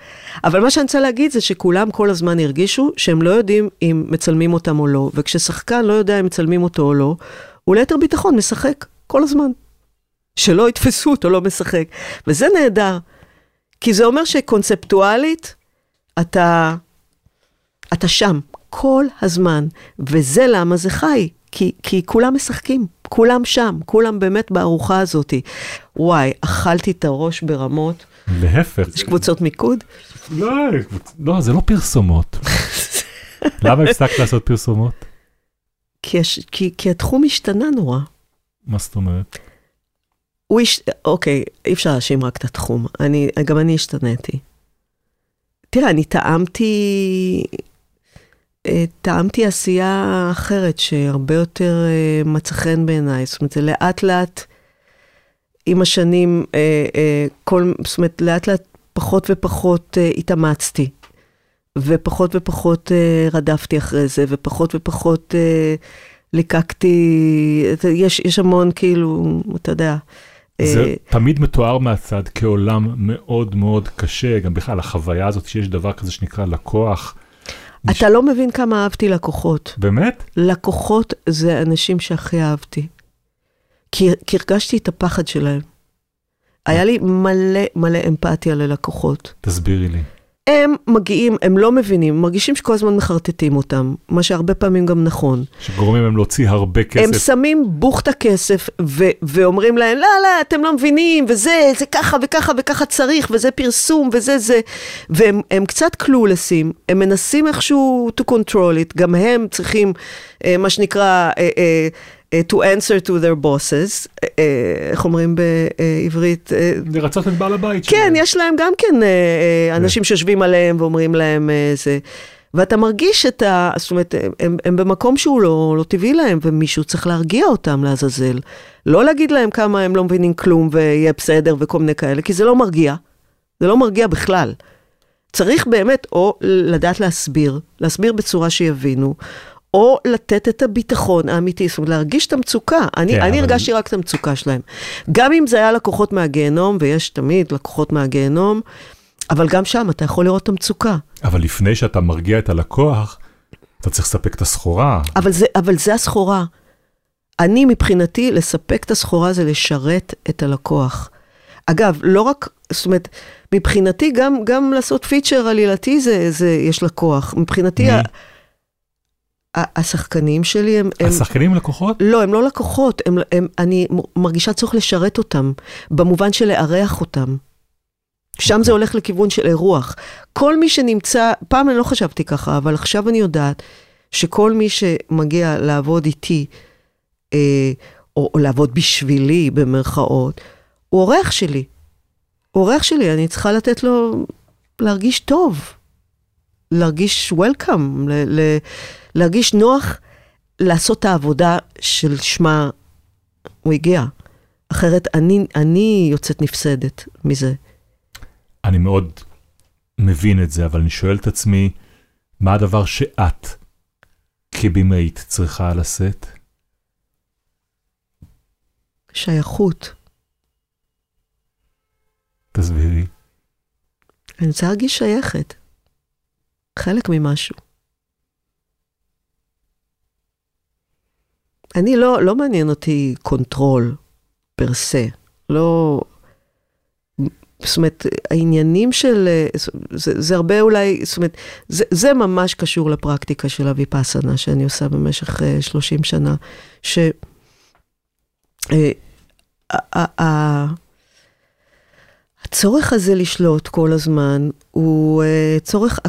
אבל מה שאני רוצה להגיד זה שכולם כל הזמן הרגישו שהם לא יודעים אם מצלמים אותם או לא, וכששחקן לא יודע אם מצלמים אותו או לא, הוא ליתר ביטחון משחק כל הזמן. שלא יתפסו אותו לא משחק. וזה נהדר, כי זה אומר שקונספטואלית, אתה, אתה שם כל הזמן, וזה למה זה חי, כי, כי כולם משחקים, כולם שם, כולם באמת בארוחה הזאת. וואי, אכלתי את הראש ברמות. להפך. יש קבוצות מיקוד? לא, לא, זה לא פרסומות. למה הפסקת לעשות פרסומות? כי, יש, כי, כי התחום השתנה נורא. מה זאת אומרת? הוא הש... אוקיי, אי אפשר להאשים רק את התחום. אני, גם אני השתניתי. תראה, אני טעמתי, טעמתי עשייה אחרת, שהרבה יותר אה, מצא חן בעיניי. זאת אומרת, זה לאט לאט, עם השנים, אה, אה, כל, זאת אומרת, לאט לאט פחות ופחות אה, התאמצתי. ופחות ופחות אה, רדפתי אחרי זה, ופחות ופחות אה, ליקקתי, יש, יש המון כאילו, אתה יודע. זה תמיד מתואר מהצד כעולם מאוד מאוד קשה, גם בכלל החוויה הזאת שיש דבר כזה שנקרא לקוח. אתה לא מבין כמה אהבתי לקוחות. באמת? לקוחות זה האנשים שהכי אהבתי. כי, כי הרגשתי את הפחד שלהם. היה לי מלא מלא אמפתיה ללקוחות. תסבירי לי. הם מגיעים, הם לא מבינים, מרגישים שכל הזמן מחרטטים אותם, מה שהרבה פעמים גם נכון. שגורמים להם להוציא הרבה הם כסף. שמים בוכטה כסף ו- ואומרים להם, לא, לא, אתם לא מבינים, וזה, זה ככה וככה וככה צריך, וזה פרסום, וזה זה. והם הם קצת קלולסים, הם מנסים איכשהו to control it, גם הם צריכים, אה, מה שנקרא, אה, אה, to answer to their bosses, אה, אה, איך אומרים בעברית? אה, לרצות את בעל הבית כן, שלהם. יש להם גם כן אה, אה, אנשים שיושבים עליהם ואומרים להם אה, זה. ואתה מרגיש את ה... זאת אומרת, הם, הם במקום שהוא לא, לא טבעי להם, ומישהו צריך להרגיע אותם לעזאזל. לא להגיד להם כמה הם לא מבינים כלום ויהיה בסדר וכל מיני כאלה, כי זה לא מרגיע. זה לא מרגיע בכלל. צריך באמת או לדעת להסביר, להסביר בצורה שיבינו, או לתת את הביטחון האמיתי, זאת אומרת, להרגיש את המצוקה. אני, כן, אני אבל- הרגשתי רק את המצוקה שלהם. גם אם זה היה לקוחות מהגיהנום, ויש תמיד לקוחות מהגיהנום, אבל גם שם אתה יכול לראות את המצוקה. אבל לפני שאתה מרגיע את הלקוח, אתה צריך לספק את הסחורה. אבל זה, אבל זה הסחורה. אני מבחינתי, לספק את הסחורה זה לשרת את הלקוח. אגב, לא רק, זאת אומרת, מבחינתי גם, גם לעשות פיצ'ר עלילתי זה, זה, יש לקוח. מבחינתי, מי? השחקנים שלי הם... הם השחקנים הם לקוחות? לא, הם לא לקוחות, הם, הם, אני מרגישה צורך לשרת אותם, במובן של לארח אותם. שם אוקיי. זה הולך לכיוון של אירוח. כל מי שנמצא, פעם אני לא חשבתי ככה, אבל עכשיו אני יודעת שכל מי שמגיע לעבוד איתי, אה, או, או לעבוד בשבילי, במרכאות, הוא אורח שלי. הוא אורח שלי, אני צריכה לתת לו להרגיש טוב, להרגיש welcome, ל, ל, להרגיש נוח לעשות את העבודה של שמה הוא הגיע. אחרת אני, אני יוצאת נפסדת מזה. אני מאוד מבין את זה, אבל אני שואל את עצמי, מה הדבר שאת כבימאית צריכה לשאת? שייכות. תסבירי. אני רוצה להרגיש שייכת. חלק ממשהו. אני לא, לא מעניין אותי control per se. לא... זאת אומרת, העניינים של... אה, זה, זה הרבה אולי, זאת אומרת, זה, זה ממש קשור לפרקטיקה של הוויפאסנה שאני עושה במשך אה, 30 שנה, ש... אה, הצורך הזה לשלוט כל הזמן הוא uh, צורך,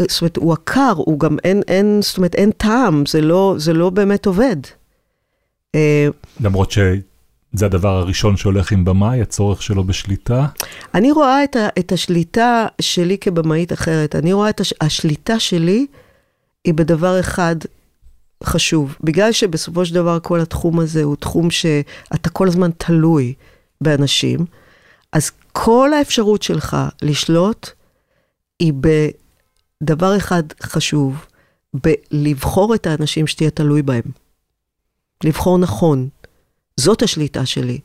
זאת אומרת, הוא עקר, הוא גם אין, אין, זאת אומרת, אין טעם, זה לא, זה לא באמת עובד. Uh, למרות שזה הדבר הראשון שהולך עם במאי, הצורך שלו בשליטה. אני רואה את, ה, את השליטה שלי כבמאית אחרת. אני רואה את הש, השליטה שלי היא בדבר אחד חשוב. בגלל שבסופו של דבר כל התחום הזה הוא תחום שאתה כל הזמן תלוי באנשים, אז כל האפשרות שלך לשלוט היא בדבר אחד חשוב, בלבחור את האנשים שתהיה תלוי בהם. לבחור נכון. זאת השליטה שלי.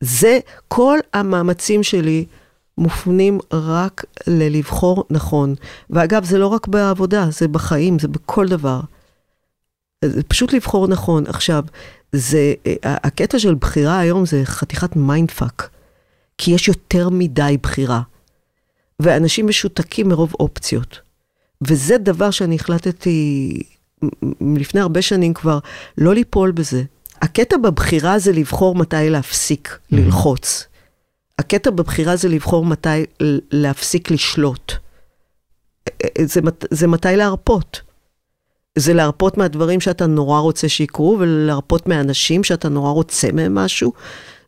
זה, כל המאמצים שלי מופנים רק ללבחור נכון. ואגב, זה לא רק בעבודה, זה בחיים, זה בכל דבר. זה פשוט לבחור נכון. עכשיו, זה, הקטע של בחירה היום זה חתיכת mindfuck, כי יש יותר מדי בחירה. ואנשים משותקים מרוב אופציות. וזה דבר שאני החלטתי לפני הרבה שנים כבר, לא ליפול בזה. הקטע בבחירה זה לבחור מתי להפסיק. ללחוץ. הקטע בבחירה זה לבחור מתי להפסיק לשלוט. זה, זה מתי להרפות. זה להרפות מהדברים שאתה נורא רוצה שיקרו, ולהרפות מהאנשים שאתה נורא רוצה מהם משהו.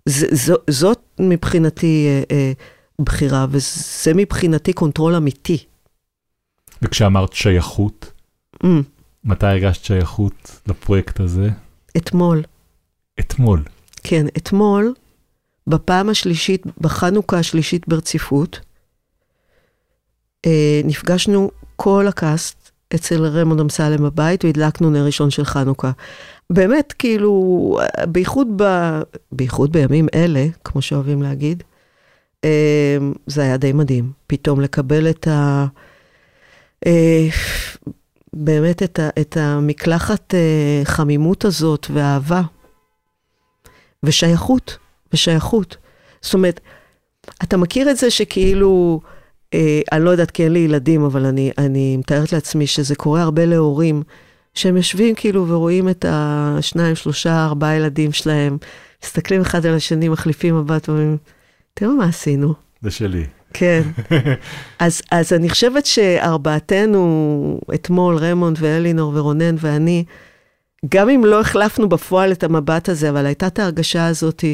זה, זו, זאת מבחינתי אה, אה, בחירה, וזה מבחינתי control אמיתי. וכשאמרת שייכות, אממ. מתי הרגשת שייכות לפרויקט הזה? אתמול. אתמול. כן, אתמול, בפעם השלישית, בחנוכה השלישית ברציפות, אה, נפגשנו כל הקאסט אצל רמון אמסלם בבית והדלקנו נר ראשון של חנוכה. באמת, כאילו, בייחוד, ב... בייחוד בימים אלה, כמו שאוהבים להגיד, אה, זה היה די מדהים. פתאום לקבל את ה... באמת את, ה, את המקלחת אה, חמימות הזאת ואהבה. ושייכות, ושייכות. זאת אומרת, אתה מכיר את זה שכאילו, אה, אני לא יודעת כי אין לי ילדים, אבל אני, אני מתארת לעצמי שזה קורה הרבה להורים, שהם יושבים כאילו ורואים את השניים, שלושה, ארבעה ילדים שלהם, מסתכלים אחד על השני, מחליפים מבט ואומרים, תראו מה עשינו. זה שלי. כן. אז, אז אני חושבת שארבעתנו, אתמול, רמונד ואלינור ורונן ואני, גם אם לא החלפנו בפועל את המבט הזה, אבל הייתה את ההרגשה הזאת,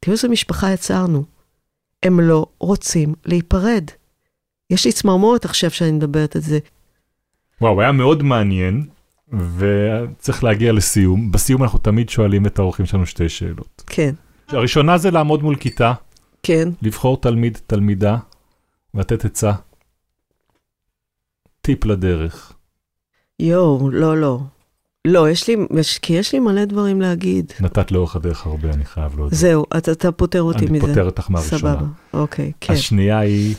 תראו איזה משפחה יצרנו. הם לא רוצים להיפרד. יש לי צמרמורת עכשיו שאני מדברת על זה. וואו, היה מאוד מעניין, וצריך להגיע לסיום. בסיום אנחנו תמיד שואלים את האורחים שלנו שתי שאלות. כן. הראשונה זה לעמוד מול כיתה. כן. לבחור תלמיד, תלמידה, ולתת עצה. טיפ לדרך. יואו, לא, לא. לא, יש לי, יש, כי יש לי מלא דברים להגיד. נתת לאורך הדרך הרבה, אני חייב להודות. זהו, אתה, אתה פוטר אותי אני מזה. אני פוטר אותך מהראשונה. סבבה, אוקיי, כן. השנייה היא,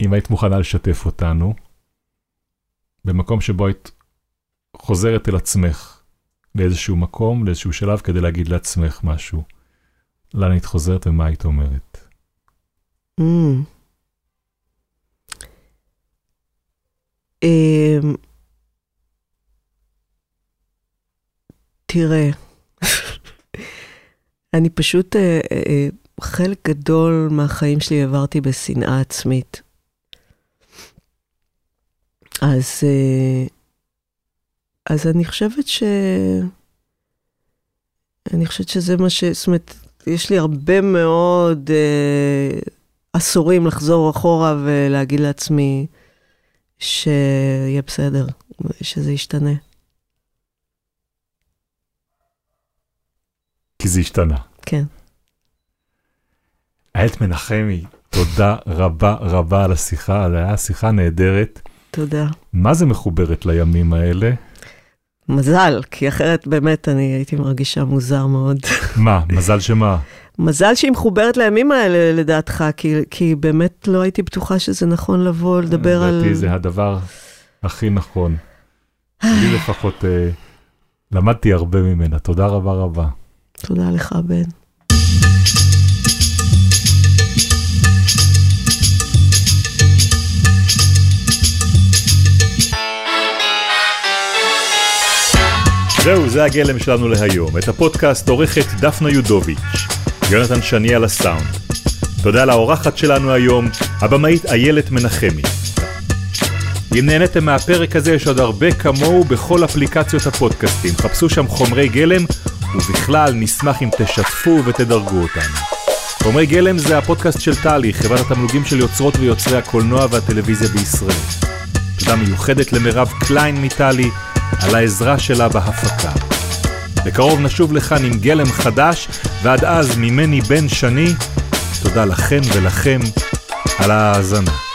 אם היית מוכנה לשתף אותנו, במקום שבו היית חוזרת אל עצמך, לאיזשהו מקום, לאיזשהו שלב, כדי להגיד לעצמך משהו. לאן היית חוזרת ומה היית אומרת? Mm. Um, תראה, אני פשוט, uh, uh, חלק גדול מהחיים שלי העברתי בשנאה עצמית. אז, uh, אז אני חושבת ש... אני חושבת שזה מה ש... זאת אומרת, יש לי הרבה מאוד אה, עשורים לחזור אחורה ולהגיד לעצמי שיהיה בסדר, שזה ישתנה. כי זה השתנה. כן. איילת מנחמי, תודה רבה רבה על השיחה, זו הייתה שיחה נהדרת. תודה. מה זה מחוברת לימים האלה? מזל, כי אחרת באמת אני הייתי מרגישה מוזר מאוד. מה? מזל שמה? מזל שהיא מחוברת לימים האלה לדעתך, כי, כי באמת לא הייתי בטוחה שזה נכון לבוא לדבר על... לדעתי זה הדבר הכי נכון. לי לפחות אה, למדתי הרבה ממנה, תודה רבה רבה. תודה לך, בן. זהו, זה הגלם שלנו להיום. את הפודקאסט עורכת דפנה יודוביץ', יונתן שני על הסאונד. תודה לאורחת שלנו היום, הבמאית איילת מנחמי. אם נהניתם מהפרק הזה, יש עוד הרבה כמוהו בכל אפליקציות הפודקאסטים. חפשו שם חומרי גלם, ובכלל נשמח אם תשתפו ותדרגו אותנו. חומרי גלם זה הפודקאסט של טלי, חברת התמלוגים של יוצרות ויוצרי הקולנוע והטלוויזיה בישראל. תודה מיוחדת למירב קליין מטלי על העזרה שלה בהפקה. בקרוב נשוב לכאן עם גלם חדש, ועד אז ממני בן שני, תודה לכן ולכם על ההאזנה.